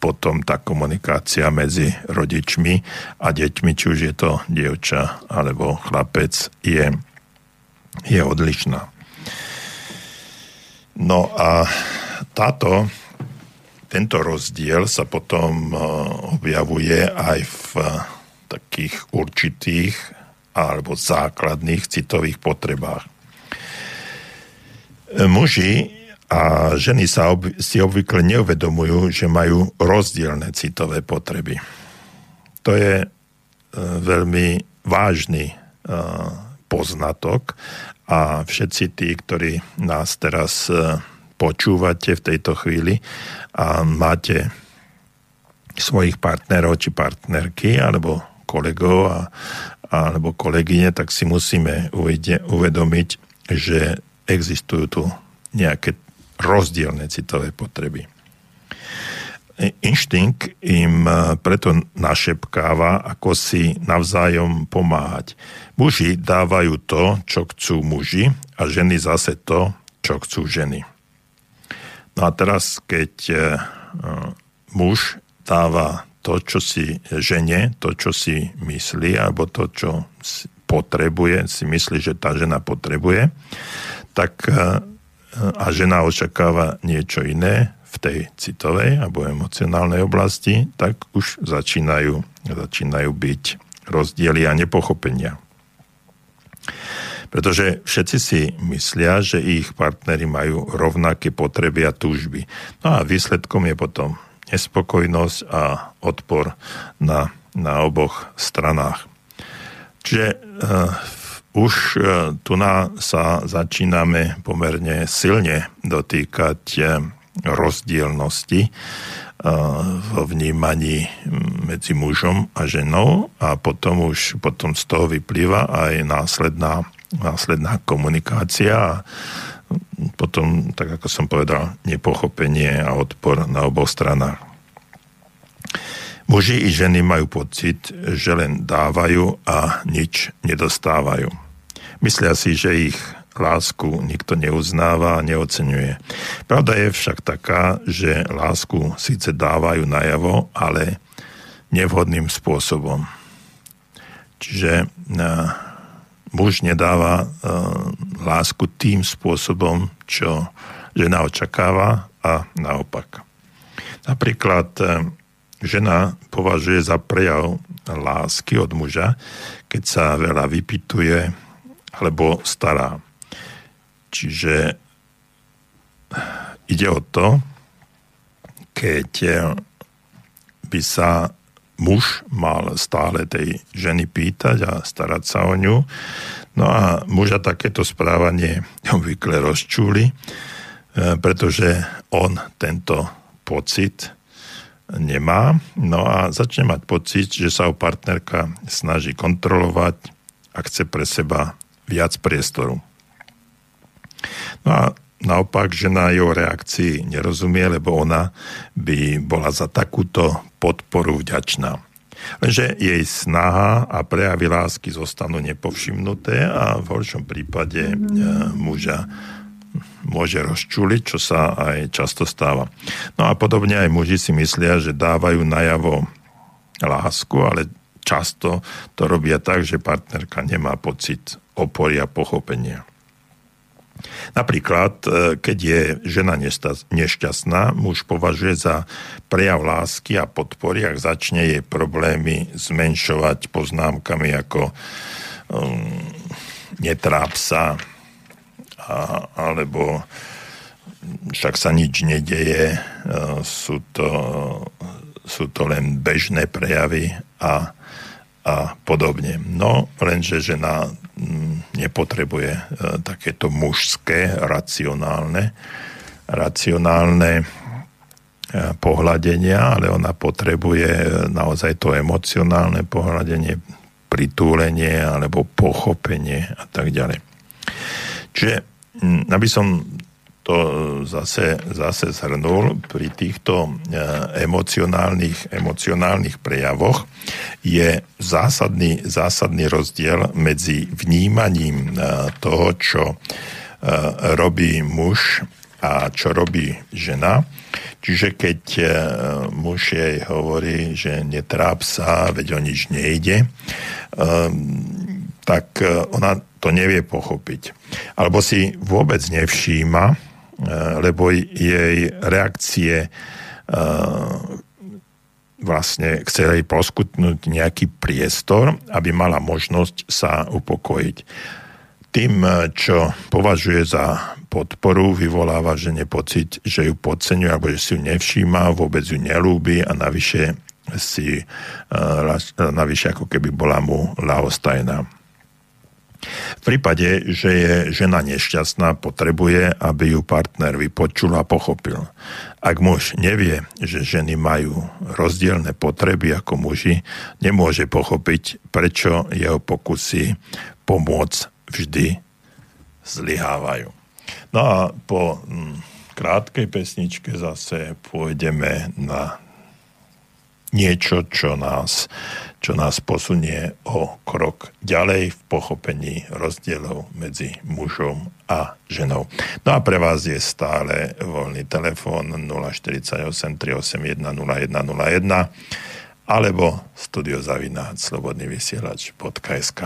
potom tá komunikácia medzi rodičmi a deťmi, či už je to dievča alebo chlapec, je je odlišná. No a táto, tento rozdiel sa potom e, objavuje aj v takých určitých alebo základných citových potrebách. Muži a ženy sa ob, si obvykle neuvedomujú, že majú rozdielne citové potreby. To je e, veľmi vážny e, poznatok a všetci tí, ktorí nás teraz e, počúvate v tejto chvíli a máte svojich partnerov či partnerky alebo kolegov a, alebo kolegyne, tak si musíme uvedomiť, že existujú tu nejaké rozdielne citové potreby. Inštinkt im e, preto našepkáva, ako si navzájom pomáhať. Muži dávajú to, čo chcú muži a ženy zase to, čo chcú ženy. No a teraz, keď e, e, muž dáva to, čo si žene, to, čo si myslí, alebo to, čo potrebuje, si myslí, že tá žena potrebuje, tak a žena očakáva niečo iné, v tej citovej alebo emocionálnej oblasti, tak už začínajú, začínajú byť rozdiely a nepochopenia. Pretože všetci si myslia, že ich partnery majú rovnaké potreby a túžby. No a výsledkom je potom nespokojnosť a odpor na, na oboch stranách. Čiže uh, už uh, tu na sa začíname pomerne silne dotýkať uh, rozdielnosti eh, v vnímaní medzi mužom a ženou a potom už potom z toho vyplýva aj následná, následná komunikácia a potom, tak ako som povedal, nepochopenie a odpor na oboch stranách. Muži i ženy majú pocit, že len dávajú a nič nedostávajú. Myslia si, že ich lásku nikto neuznáva a neocenuje. Pravda je však taká, že lásku síce dávajú najavo, ale nevhodným spôsobom. Čiže muž nedáva lásku tým spôsobom, čo žena očakáva a naopak. Napríklad žena považuje za prejav lásky od muža, keď sa veľa vypituje alebo stará. Čiže ide o to, keď by sa muž mal stále tej ženy pýtať a starať sa o ňu. No a muža takéto správanie obvykle rozčúli, e, pretože on tento pocit nemá. No a začne mať pocit, že sa o partnerka snaží kontrolovať a chce pre seba viac priestoru. No a naopak žena jeho reakcii nerozumie, lebo ona by bola za takúto podporu vďačná. Lenže jej snaha a prejavy lásky zostanú nepovšimnuté a v horšom prípade mm. muža môže rozčuliť, čo sa aj často stáva. No a podobne aj muži si myslia, že dávajú najavo lásku, ale často to robia tak, že partnerka nemá pocit opory a pochopenia. Napríklad, e, keď je žena nešťastná, muž považuje za prejav lásky a podpory, ak začne jej problémy zmenšovať poznámkami ako um, netráp sa, a, alebo však sa nič nedeje, e, sú to, sú to len bežné prejavy a, a podobne. No, lenže žena mm, nepotrebuje e, takéto mužské, racionálne, racionálne e, pohľadenia, ale ona potrebuje naozaj to emocionálne pohľadenie, pritúlenie alebo pochopenie a tak ďalej. Čiže Mm, aby som to zase, zase zhrnul, pri týchto e, emocionálnych, emocionálnych prejavoch je zásadný, zásadný rozdiel medzi vnímaním e, toho, čo e, robí muž a čo robí žena. Čiže keď muž jej hovorí, že netráp sa, veď o nič nejde, tak ona to nevie pochopiť. Alebo si vôbec nevšíma, e, lebo jej reakcie e, vlastne chce jej poskutnúť nejaký priestor, aby mala možnosť sa upokojiť. Tým, e, čo považuje za podporu, vyvoláva žene pocit, že ju podceňuje alebo že si ju nevšíma, vôbec ju nelúbi a navyše si navyše ako keby bola mu lahostajná. V prípade, že je žena nešťastná, potrebuje, aby ju partner vypočul a pochopil. Ak muž nevie, že ženy majú rozdielne potreby ako muži, nemôže pochopiť, prečo jeho pokusy pomôcť vždy zlyhávajú. No a po mm, krátkej pesničke zase pôjdeme na niečo, čo nás čo nás posunie o krok ďalej v pochopení rozdielov medzi mužom a ženou. No a pre vás je stále voľný telefón 048 381 0101 alebo studiozavináč slobodný vysielač.sk.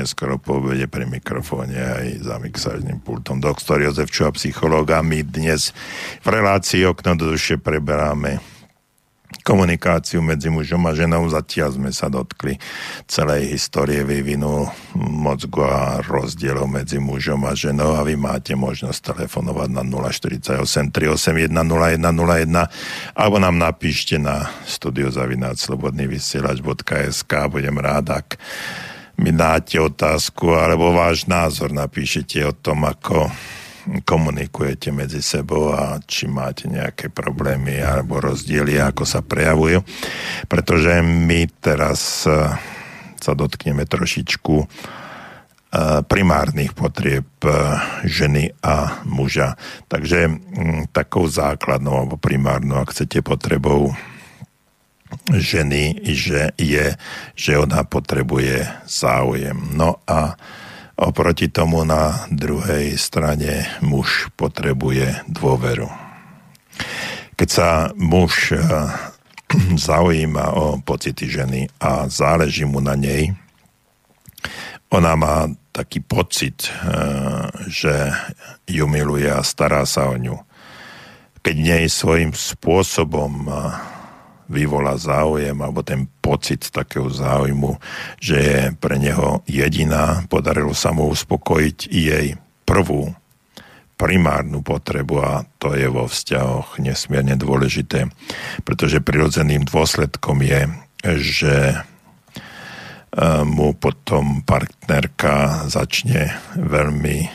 neskoro po obede pri mikrofóne aj za mixážnym pultom. Doktor Jozef Čuha, psychológ a my dnes v relácii okno do duše preberáme komunikáciu medzi mužom a ženou. Zatiaľ sme sa dotkli celej histórie vývinu mozgu a rozdielov medzi mužom a ženou. A vy máte možnosť telefonovať na 048 381 0101 alebo nám napíšte na studiozavináčslobodnyvysielač.sk budem rád, ak mi dáte otázku alebo váš názor napíšete o tom, ako komunikujete medzi sebou a či máte nejaké problémy alebo rozdiely, ako sa prejavujú. Pretože my teraz e, sa dotkneme trošičku e, primárnych potrieb e, ženy a muža. Takže takou základnou alebo primárnou, ak chcete, potrebou ženy, že je, že ona potrebuje záujem. No a Oproti tomu na druhej strane muž potrebuje dôveru. Keď sa muž eh, zaujíma o pocity ženy a záleží mu na nej, ona má taký pocit, eh, že ju miluje a stará sa o ňu. Keď nej svojím spôsobom eh, vyvolá záujem alebo ten pocit takého záujmu, že je pre neho jediná, podarilo sa mu uspokojiť jej prvú primárnu potrebu a to je vo vzťahoch nesmierne dôležité, pretože prirodzeným dôsledkom je, že e, mu potom partnerka začne veľmi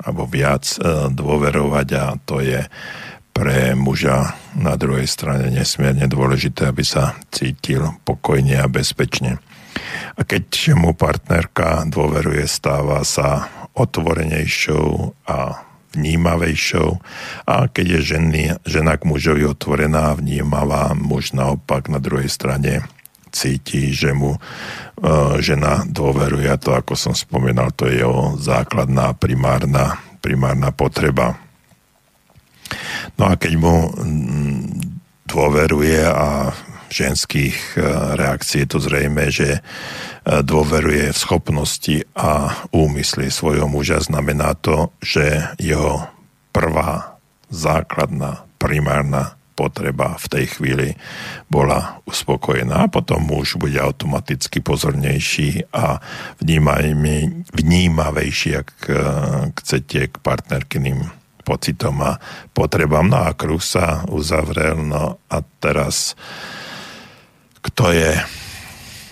alebo viac e, dôverovať a to je pre muža na druhej strane nesmierne dôležité, aby sa cítil pokojne a bezpečne. A keď mu partnerka dôveruje, stáva sa otvorenejšou a vnímavejšou a keď je ženy, žena k mužovi otvorená a vnímavá, muž naopak na druhej strane cíti, že mu e, žena dôveruje a to, ako som spomínal, to je jeho základná primárna, primárna potreba. No a keď mu mm, dôveruje a ženských e, reakcií je to zrejme, že e, dôveruje v schopnosti a úmysly svojho muža, znamená to, že jeho prvá základná primárna potreba v tej chvíli bola uspokojená. A potom muž bude automaticky pozornejší a vnímavejší, ak e, chcete, k partnerkyným pocitom a potrebám. No a kruh sa uzavrel, no a teraz kto je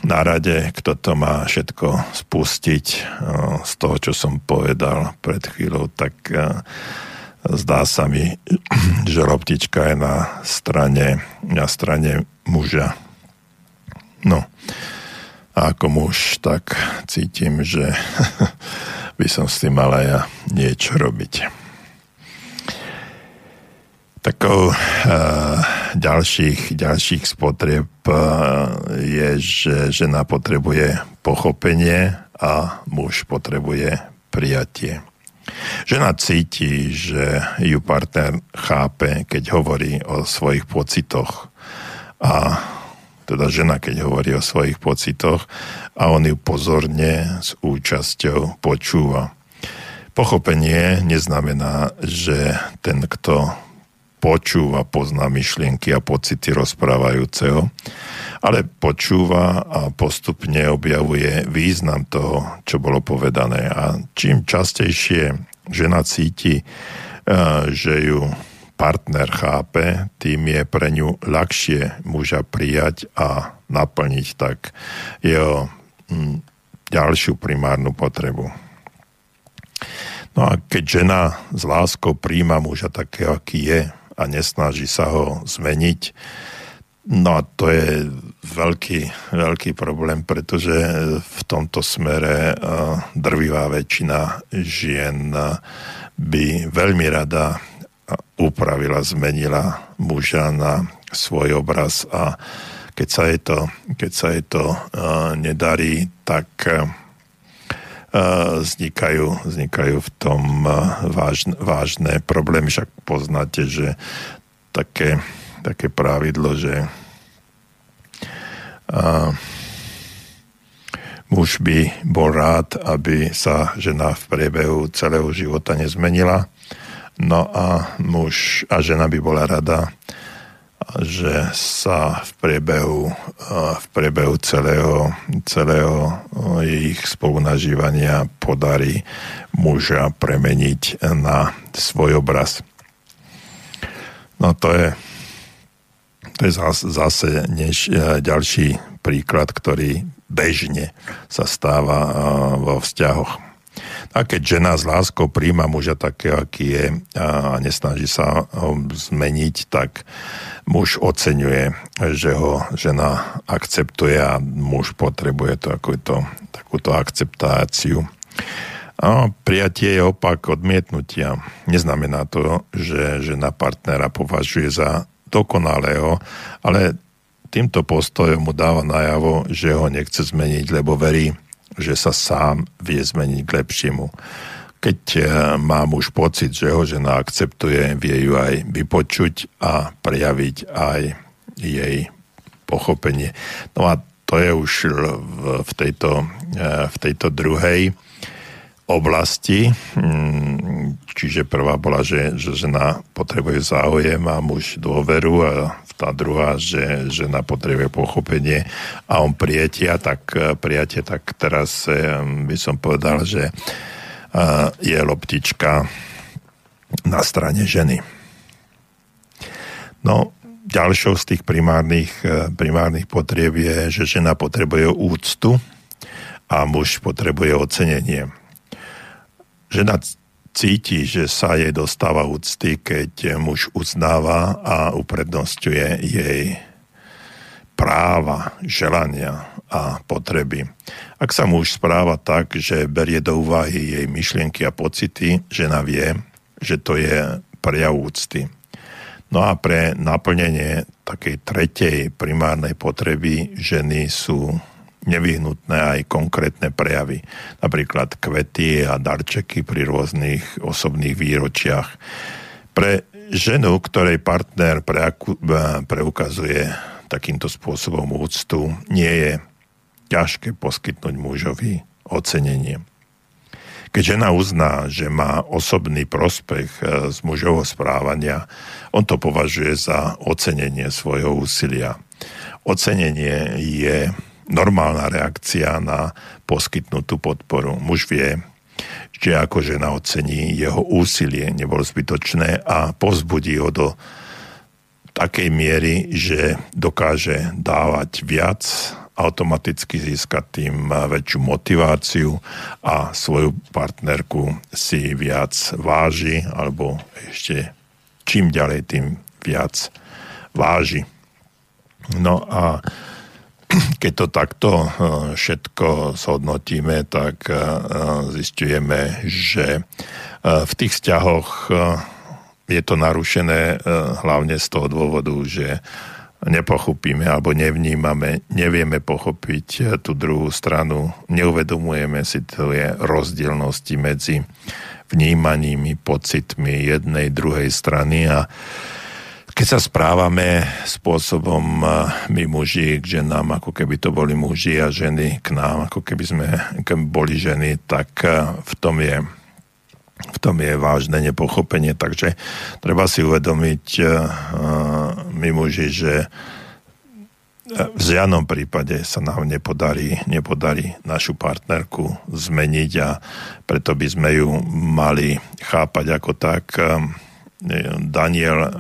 na rade, kto to má všetko spustiť no, z toho, čo som povedal pred chvíľou, tak e, zdá sa mi, že loptička je na strane, na strane muža. No, a ako muž, tak cítim, že by som s tým mal aj ja niečo robiť. Takou uh, ďalších, ďalších spotrieb uh, je, že žena potrebuje pochopenie a muž potrebuje prijatie. Žena cíti, že ju partner chápe, keď hovorí o svojich pocitoch a teda žena, keď hovorí o svojich pocitoch a on ju pozorne s účasťou počúva. Pochopenie neznamená, že ten, kto počúva, pozná myšlienky a pocity rozprávajúceho, ale počúva a postupne objavuje význam toho, čo bolo povedané. A čím častejšie žena cíti, e, že ju partner chápe, tým je pre ňu ľahšie muža prijať a naplniť tak jeho ďalšiu primárnu potrebu. No a keď žena s láskou príjma muža takého, aký je, a nesnaží sa ho zmeniť. No a to je veľký, veľký problém, pretože v tomto smere drvivá väčšina žien by veľmi rada upravila, zmenila muža na svoj obraz a keď sa jej to, keď sa jej to nedarí, tak vznikajú, vznikajú v tom vážne, vážne problémy. Však poznáte, že také, také pravidlo, že muž by bol rád, aby sa žena v priebehu celého života nezmenila. No a muž a žena by bola rada, že sa v priebehu, v priebehu celého, celého ich spolunažívania podarí muža premeniť na svoj obraz. No to je, to je zase než e, ďalší príklad, ktorý bežne sa stáva vo vzťahoch. A keď žena s láskou príjma muža také, aký je a nesnaží sa ho zmeniť, tak muž oceňuje, že ho žena akceptuje a muž potrebuje to, to, takúto akceptáciu. A prijatie je opak odmietnutia. Neznamená to, že žena partnera považuje za dokonalého, ale týmto postojom mu dáva najavo, že ho nechce zmeniť, lebo verí, že sa sám vie zmeniť k lepšiemu. Keď e, má muž pocit, že ho žena akceptuje, vie ju aj vypočuť a prejaviť aj jej pochopenie. No a to je už v tejto, e, v tejto druhej oblasti. Mm, čiže prvá bola, že, že žena potrebuje záujem a muž dôveru a tá druhá, že žena potrebuje pochopenie a on prijatia, tak e, prijatie, tak teraz by som povedal, že je loptička na strane ženy. No, ďalšou z tých primárnych, primárnych potrieb je, že žena potrebuje úctu a muž potrebuje ocenenie žena cíti, že sa jej dostáva úcty, keď muž uznáva a uprednostňuje jej práva, želania a potreby. Ak sa muž správa tak, že berie do úvahy jej myšlienky a pocity, žena vie, že to je prejav úcty. No a pre naplnenie takej tretej primárnej potreby ženy sú nevyhnutné aj konkrétne prejavy, napríklad kvety a darčeky pri rôznych osobných výročiach. Pre ženu, ktorej partner preukazuje takýmto spôsobom úctu, nie je ťažké poskytnúť mužovi ocenenie. Keď žena uzná, že má osobný prospech e, z mužovho správania, on to považuje za ocenenie svojho úsilia. Ocenenie je normálna reakcia na poskytnutú podporu. Muž vie, že ako žena ocení jeho úsilie, nebolo zbytočné a pozbudí ho do takej miery, že dokáže dávať viac, automaticky získať tým väčšiu motiváciu a svoju partnerku si viac váži, alebo ešte čím ďalej, tým viac váži. No a keď to takto eh, všetko zhodnotíme, tak eh, zistujeme, že eh, v tých vzťahoch je to narušené hlavne z toho dôvodu, že nepochopíme alebo nevnímame, nevieme pochopiť tú druhú stranu, neuvedomujeme si tie rozdielnosti medzi vnímanými pocitmi jednej, druhej strany a keď sa správame spôsobom my muži k ženám, ako keby to boli muži a ženy k nám, ako keby sme keby boli ženy, tak v tom je v tom je vážne nepochopenie, takže treba si uvedomiť my muži, že v žiadnom prípade sa nám nepodarí, nepodarí našu partnerku zmeniť a preto by sme ju mali chápať ako tak, Daniel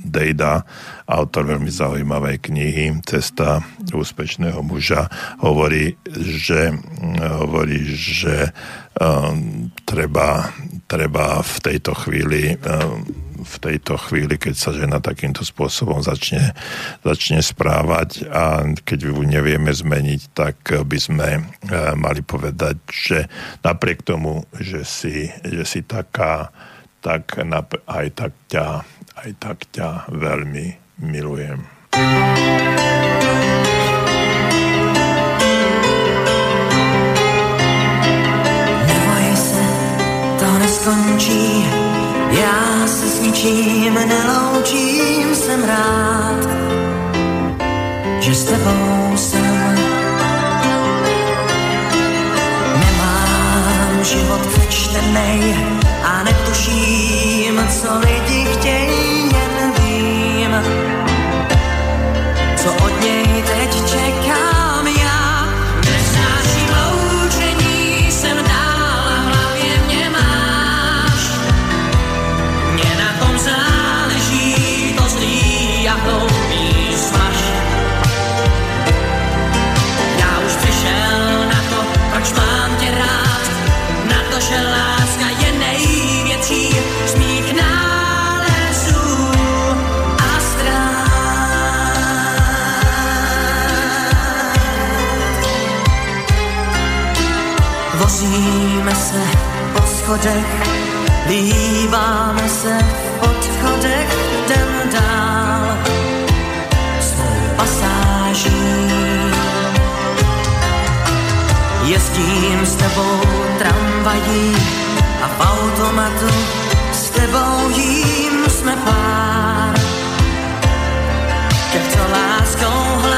Dejda, autor veľmi zaujímavej knihy Cesta úspešného muža, hovorí, že, hovorí, že um, treba, treba v tejto chvíli um, v tejto chvíli, keď sa žena takýmto spôsobom začne, začne správať a keď ju nevieme zmeniť, tak by sme mali povedať, že napriek tomu, že si, že si taká tak aj tak ťa, aj tak ťa veľmi milujem. Ničím neloučím, jsem rád, že s tebou jsem. Nemám život přečtenej a netuším, co lidi chtějí, schodech, líbáme se v odchodech, jdem dál svou pasáží. Jezdím s tebou tramvají a v automatu s tebou jím jsme pár. Co láskou hladový,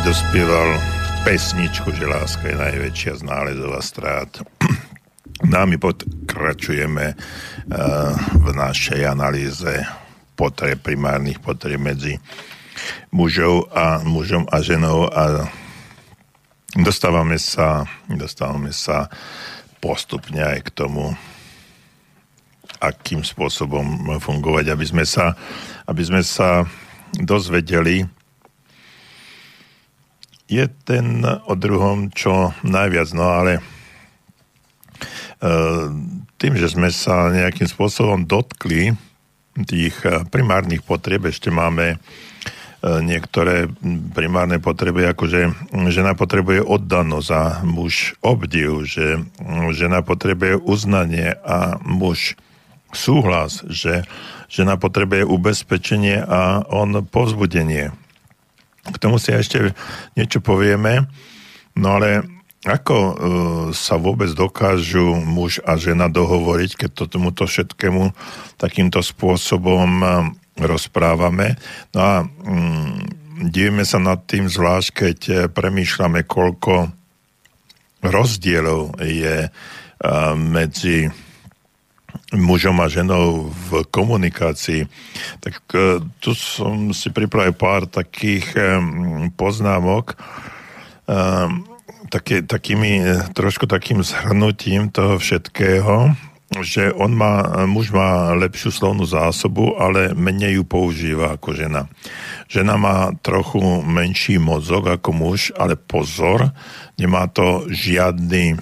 Dospieval pesničku, že láska je najväčšia z nálezov a strát. No a my pokračujeme uh, v našej analýze potreb, primárnych potreb medzi mužov a mužom a ženou a dostávame sa, dostávame sa postupne aj k tomu, akým spôsobom fungovať, aby sme sa, aby sme sa dozvedeli, je ten o druhom čo najviac, no ale e, tým, že sme sa nejakým spôsobom dotkli tých e, primárnych potrieb, ešte máme e, niektoré primárne potreby, ako že žena potrebuje oddanosť a muž obdiv, že žena potrebuje uznanie a muž súhlas, že žena potrebuje ubezpečenie a on povzbudenie. K tomu si ešte niečo povieme, no ale ako e, sa vôbec dokážu muž a žena dohovoriť, keď to tomuto všetkému takýmto spôsobom e, rozprávame. No a mm, divíme sa nad tým zvlášť, keď e, premýšľame, koľko rozdielov je e, medzi mužom a ženou v komunikácii. Tak e, tu som si pripravil pár takých e, poznámok, e, také, takými, trošku takým zhrnutím toho všetkého, že on má, muž má lepšiu slovnú zásobu, ale menej ju používa ako žena. Žena má trochu menší mozog ako muž, ale pozor, nemá to žiadny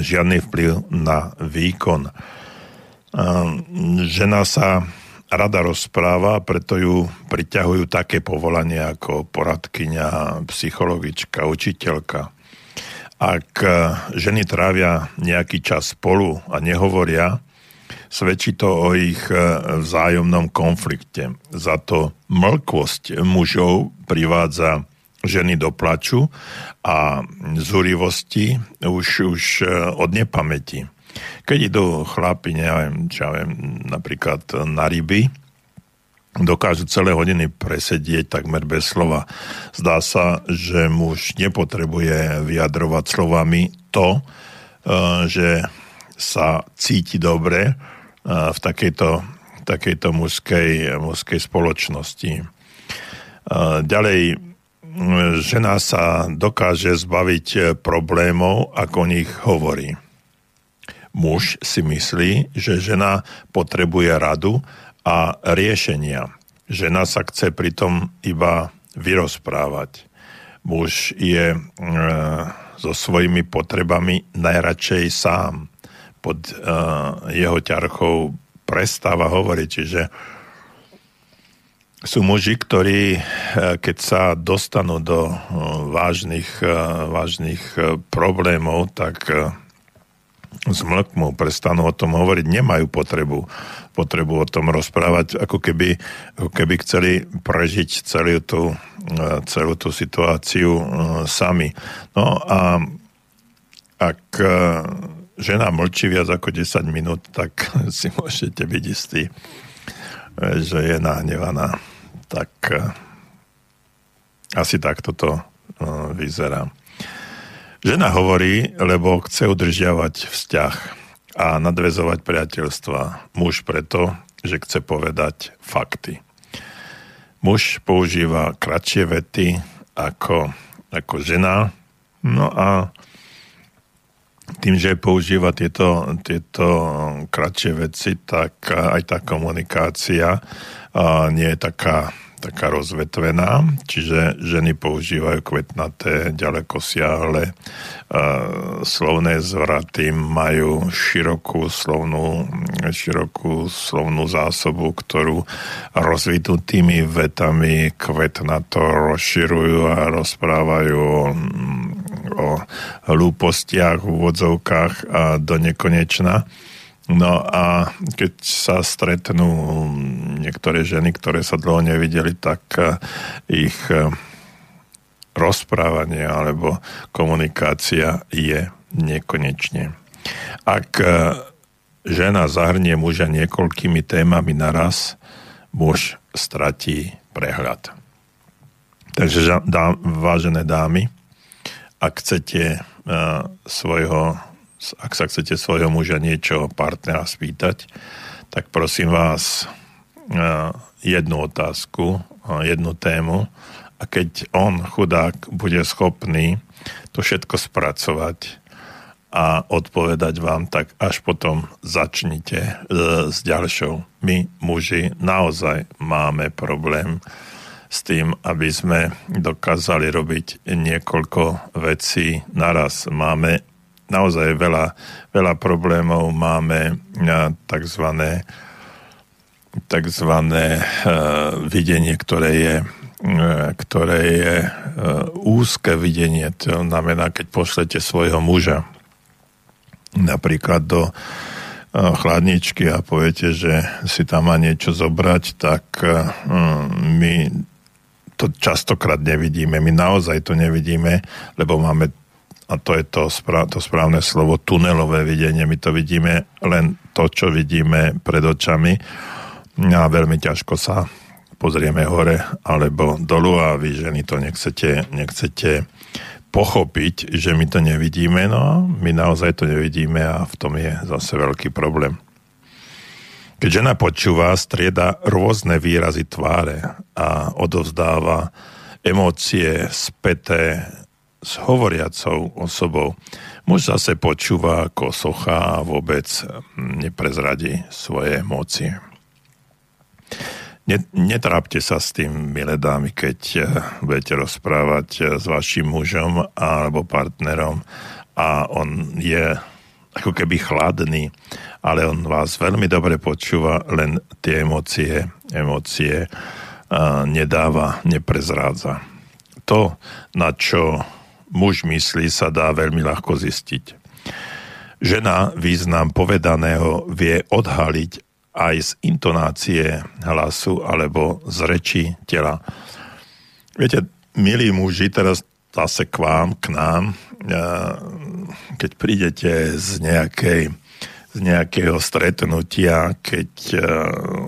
žiadny vplyv na výkon. Žena sa rada rozpráva, preto ju priťahujú také povolania ako poradkyňa, psychologička, učiteľka. Ak ženy trávia nejaký čas spolu a nehovoria, svedčí to o ich vzájomnom konflikte. Za to mlkvosť mužov privádza ženy do plaču a zúrivosti už, už od nepamäti. Keď idú chlapi, neviem, čo ja viem, napríklad na ryby, dokážu celé hodiny presedieť takmer bez slova. Zdá sa, že muž nepotrebuje vyjadrovať slovami to, eh, že sa cíti dobre eh, v takejto, takejto mužskej, mužskej spoločnosti. Ďalej, žena sa dokáže zbaviť problémov, ako o nich hovorí muž si myslí, že žena potrebuje radu a riešenia. Žena sa chce pritom iba vyrozprávať. Muž je e, so svojimi potrebami najradšej sám. Pod e, jeho ťarchou prestáva hovoriť. Čiže sú muži, ktorí, e, keď sa dostanú do e, vážnych, e, vážnych problémov, tak zmlknú, prestanú o tom hovoriť, nemajú potrebu, potrebu o tom rozprávať, ako keby, ako keby chceli prežiť celú tú, celú tú situáciu sami. No a ak žena mlčí viac ako 10 minút, tak si môžete byť istí, že je nahnevaná. Tak asi takto to vyzerá. Žena hovorí, lebo chce udržiavať vzťah a nadvezovať priateľstva. Muž preto, že chce povedať fakty. Muž používa kratšie vety ako, ako žena. No a tým, že používa tieto, tieto kratšie veci, tak aj tá komunikácia nie je taká taká rozvetvená, čiže ženy používajú kvetnaté, ďaleko siahle slovné zvraty, majú širokú slovnú, širokú slovnú zásobu, ktorú rozvinutými vetami kvetnato rozširujú a rozprávajú o, o hlúpostiach v úvodzovkách a do nekonečna. No a keď sa stretnú niektoré ženy, ktoré sa dlho nevideli, tak eh, ich eh, rozprávanie alebo komunikácia je nekonečne. Ak eh, žena zahrnie muža niekoľkými témami naraz, muž stratí prehľad. Takže dá, vážené dámy, ak chcete uh, svojho ak sa chcete svojho muža niečo partnera spýtať, tak prosím vás jednu otázku, jednu tému a keď on, chudák, bude schopný to všetko spracovať a odpovedať vám, tak až potom začnite e, s ďalšou. My, muži, naozaj máme problém s tým, aby sme dokázali robiť niekoľko vecí naraz. Máme naozaj veľa, veľa problémov máme tzv. tzv. videnie, ktoré je ktoré je úzke videnie. To znamená, keď pošlete svojho muža napríklad do chladničky a poviete, že si tam má niečo zobrať, tak my to častokrát nevidíme. My naozaj to nevidíme, lebo máme a to je to, správ, to správne slovo, tunelové videnie. My to vidíme len to, čo vidíme pred očami a veľmi ťažko sa pozrieme hore alebo dolu a vy ženy to nechcete, nechcete pochopiť, že my to nevidíme, no my naozaj to nevidíme a v tom je zase veľký problém. Keď žena počúva, strieda rôzne výrazy tváre a odovzdáva emócie späté s hovoriacou osobou. Muž zase počúva ako socha a vôbec neprezradí svoje emócie. Netrápte sa s tým, milé dámy, keď eh, budete rozprávať eh, s vašim mužom alebo partnerom a on je ako keby chladný, ale on vás veľmi dobre počúva, len tie emócie, emócie uh, nedáva, neprezrádza. To, na čo muž myslí, sa dá veľmi ľahko zistiť. Žena význam povedaného vie odhaliť aj z intonácie hlasu alebo z reči tela. Viete, milí muži, teraz zase k vám, k nám, keď prídete z nejakej z nejakého stretnutia, keď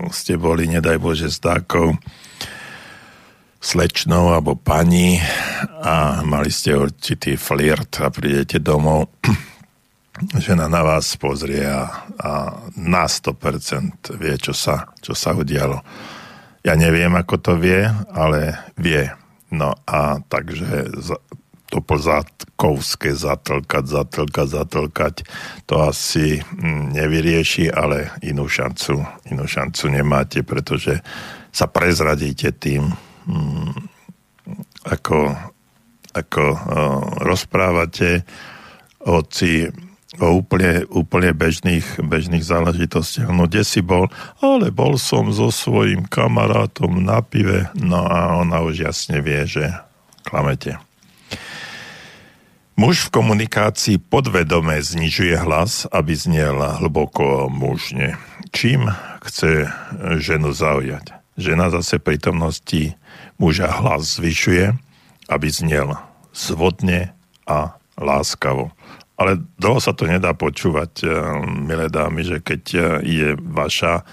ste boli, nedaj Bože, s takou slečnou alebo pani a mali ste určitý flirt a prídete domov, žena na vás pozrie a, a na 100% vie, čo sa, čo sa udialo. Ja neviem, ako to vie, ale vie. No a takže to pozátkovské zatlkať, zatlkať, zatlkať, to asi mm, nevyrieši, ale inú šancu, inú šancu nemáte, pretože sa prezradíte tým, ako, ako rozprávate, hoci o úplne, úplne bežných, bežných záležitostiach. No kde si bol? Ale bol som so svojím kamarátom na pive. No a ona už jasne vie, že klamete. Muž v komunikácii podvedome znižuje hlas, aby znel hlboko mužne. Čím chce ženu zaujať? Žena zase prítomnosti muža hlas zvyšuje, aby znel zvodne a láskavo. Ale dlho sa to nedá počúvať, eh, milé dámy, že keď eh, je vaša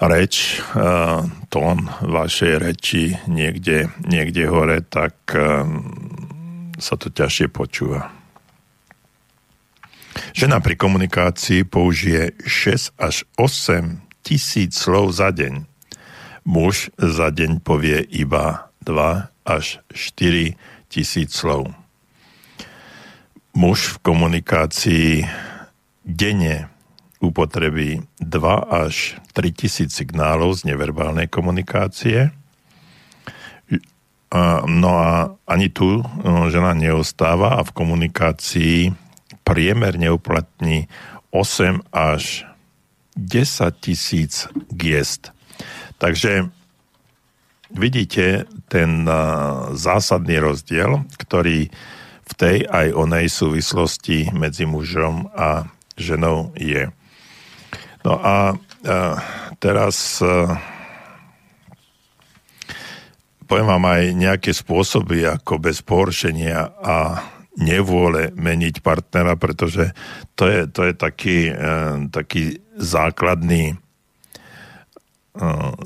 reč, eh, tón vašej reči niekde, niekde hore, tak sa to ťažšie počúva. Žena pri komunikácii použije 6 až 8 tisíc slov za deň. Muž za deň povie iba 2 až 4 tisíc slov. Muž v komunikácii denne upotrebí 2 až 3 tisíc signálov z neverbálnej komunikácie – No a ani tu no, žena neostáva a v komunikácii priemerne uplatní 8 až 10 tisíc giest. Takže vidíte ten zásadný rozdiel, ktorý v tej aj onej súvislosti medzi mužom a ženou je. No a teraz poviem vám aj nejaké spôsoby, ako bez pohoršenia a nevôle meniť partnera, pretože to je, to je taký, e, taký základný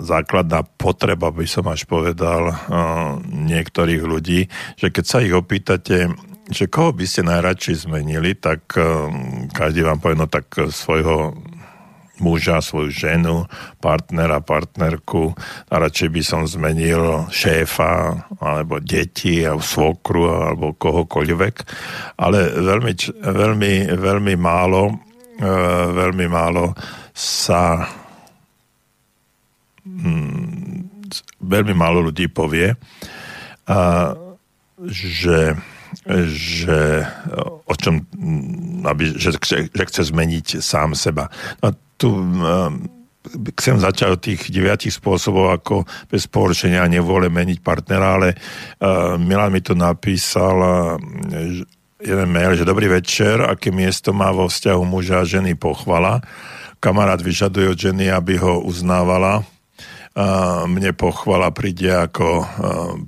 základná potreba, by som až povedal, e, niektorých ľudí, že keď sa ich opýtate, že koho by ste najradšej zmenili, tak každý vám povie, no tak svojho muža, svoju ženu, partnera, partnerku a radšej by som zmenil šéfa alebo deti a svokru alebo kohokoľvek. Ale veľmi, veľmi, veľmi málo e, veľmi málo sa hm, veľmi málo ľudí povie, že že o čom, aby, že, že chce zmeniť sám seba. No, tu um, chcem začať od tých deviatich spôsobov, ako bez pohoršenia nevôle meniť partnera, ale uh, Milan mi to napísal uh, jeden mail, že dobrý večer, aké miesto má vo vzťahu muža a ženy pochvala. Kamarát vyžaduje od ženy, aby ho uznávala. Mne pochvala príde ako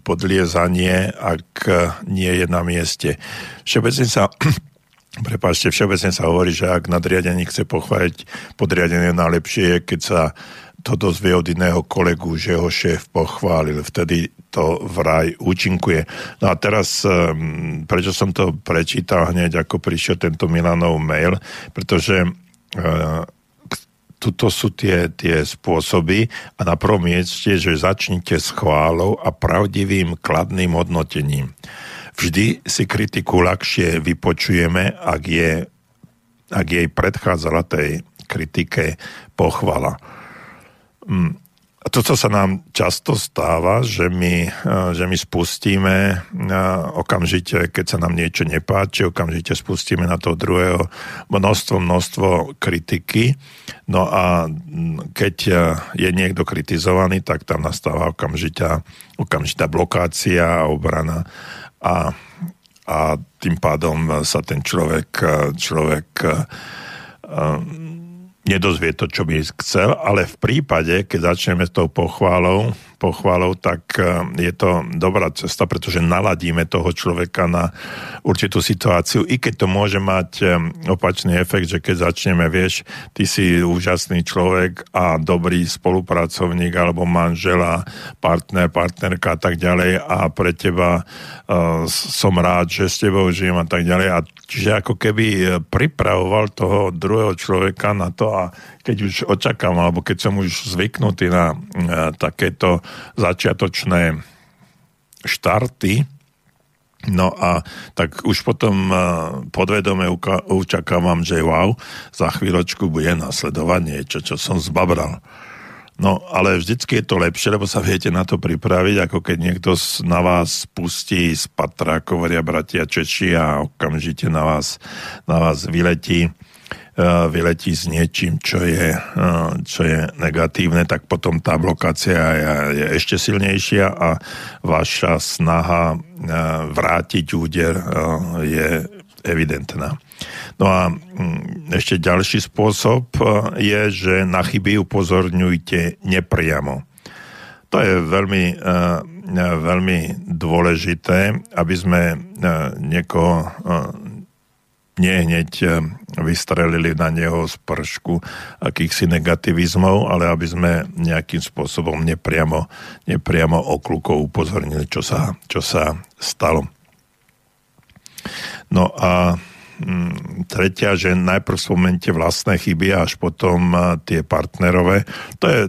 podliezanie, ak nie je na mieste. Všeobecne sa Prepačte, všeobecne sa hovorí, že ak nadriadený chce pochváliť podriadené najlepšie je, keď sa to dozvie od iného kolegu, že ho šéf pochválil. Vtedy to vraj účinkuje. No a teraz, ehm, prečo som to prečítal hneď, ako prišiel tento Milanov mail, pretože uh, tuto sú tie, tie spôsoby a na prvom mieste, že začnite s chválou a pravdivým kladným hodnotením. Vždy si kritiku ľahšie vypočujeme, ak, je, ak jej predchádzala tej kritike pochvala. Mm, A to, co sa nám často stáva, že my, že my spustíme okamžite, keď sa nám niečo nepáči, okamžite spustíme na toho druhého množstvo, množstvo kritiky. No a keď je niekto kritizovaný, tak tam nastáva okamžitá, okamžitá blokácia a obrana. A, a tým pádom sa ten človek, človek nedozvie to, čo by chcel, ale v prípade, keď začneme s tou pochválou, pochválou, tak e, je to dobrá cesta, pretože naladíme toho človeka na určitú situáciu, i keď to môže mať e, opačný efekt, že keď začneme, vieš, ty si úžasný človek a dobrý spolupracovník alebo manžela, partner, partnerka a tak ďalej a pre teba uh, som rád, že s tebou žijem a tak ďalej. A čiže ako keby pripravoval toho druhého človeka na to a keď už očakávam, alebo keď som už zvyknutý na uh, takéto začiatočné štarty, No a tak už potom podvedome očakávam, že wow, za chvíľočku bude nasledovať niečo, čo som zbabral. No, ale vždycky je to lepšie, lebo sa viete na to pripraviť, ako keď niekto na vás pustí z patra, ako hovoria bratia Češi a okamžite na vás, na vás vyletí vyletí s niečím, čo je, eh, čo je negatívne, tak potom tá blokácia je, je ešte silnejšia a vaša snaha eh, vrátiť úder je evidentná. No a mm, ešte ďalší spôsob je, že na chyby upozorňujte nepriamo. To je veľmi, veľmi dôležité, aby sme niekoho nie hneď eh, vystrelili na neho z pršku akýchsi negativizmov, ale aby sme nejakým spôsobom nepriamo, nepriamo oklukov upozornili, čo sa, čo sa stalo. No a mm, tretia, že najprv spomente vlastné chyby a až potom eh, tie partnerové. To je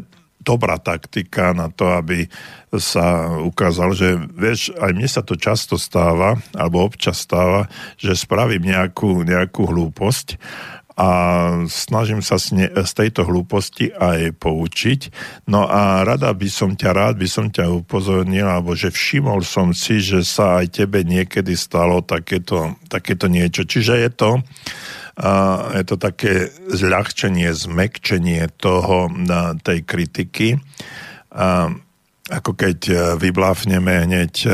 dobrá taktika na to, aby sa ukázal, že vieš, aj mne sa to často stáva, alebo občas stáva, že spravím nejakú, nejakú hlúposť a snažím sa z, ne, z tejto hlúposti aj poučiť. No a rada by som ťa rád, by som ťa upozornil, alebo že všimol som si, že sa aj tebe niekedy stalo takéto, takéto niečo. Čiže je to je to také zľahčenie, zmekčenie toho, na tej kritiky. A ako keď e, vybláfneme hneď e,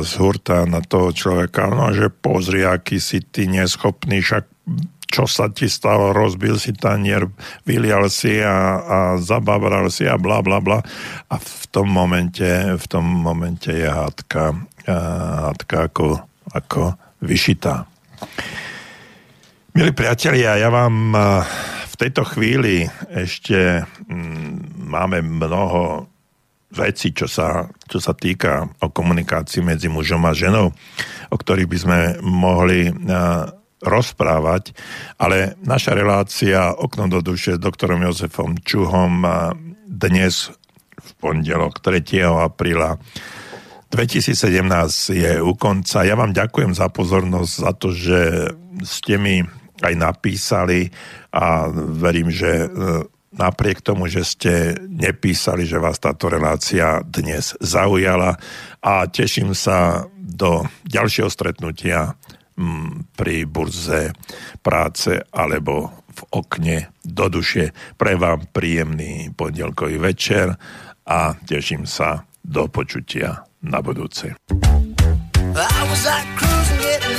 z hurta na toho človeka, no že pozri, aký si ty neschopný, však čo sa ti stalo, rozbil si tanier, vylial si a, a zababral si a bla bla bla. A v tom momente, v tom momente je hádka, hádka ako, ako vyšitá. Milí priatelia, ja vám v tejto chvíli ešte mm, máme mnoho vecí, čo sa, čo sa týka o komunikácii medzi mužom a ženou, o ktorých by sme mohli rozprávať, ale naša relácia Okno do duše s doktorom Jozefom Čuhom dnes v pondelok 3. apríla 2017 je u konca. Ja vám ďakujem za pozornosť, za to, že ste mi aj napísali a verím, že e, napriek tomu, že ste nepísali, že vás táto relácia dnes zaujala a teším sa do ďalšieho stretnutia pri burze práce alebo v okne do duše. Pre vám príjemný pondelkový večer a teším sa do počutia na budúce. I was like cruising,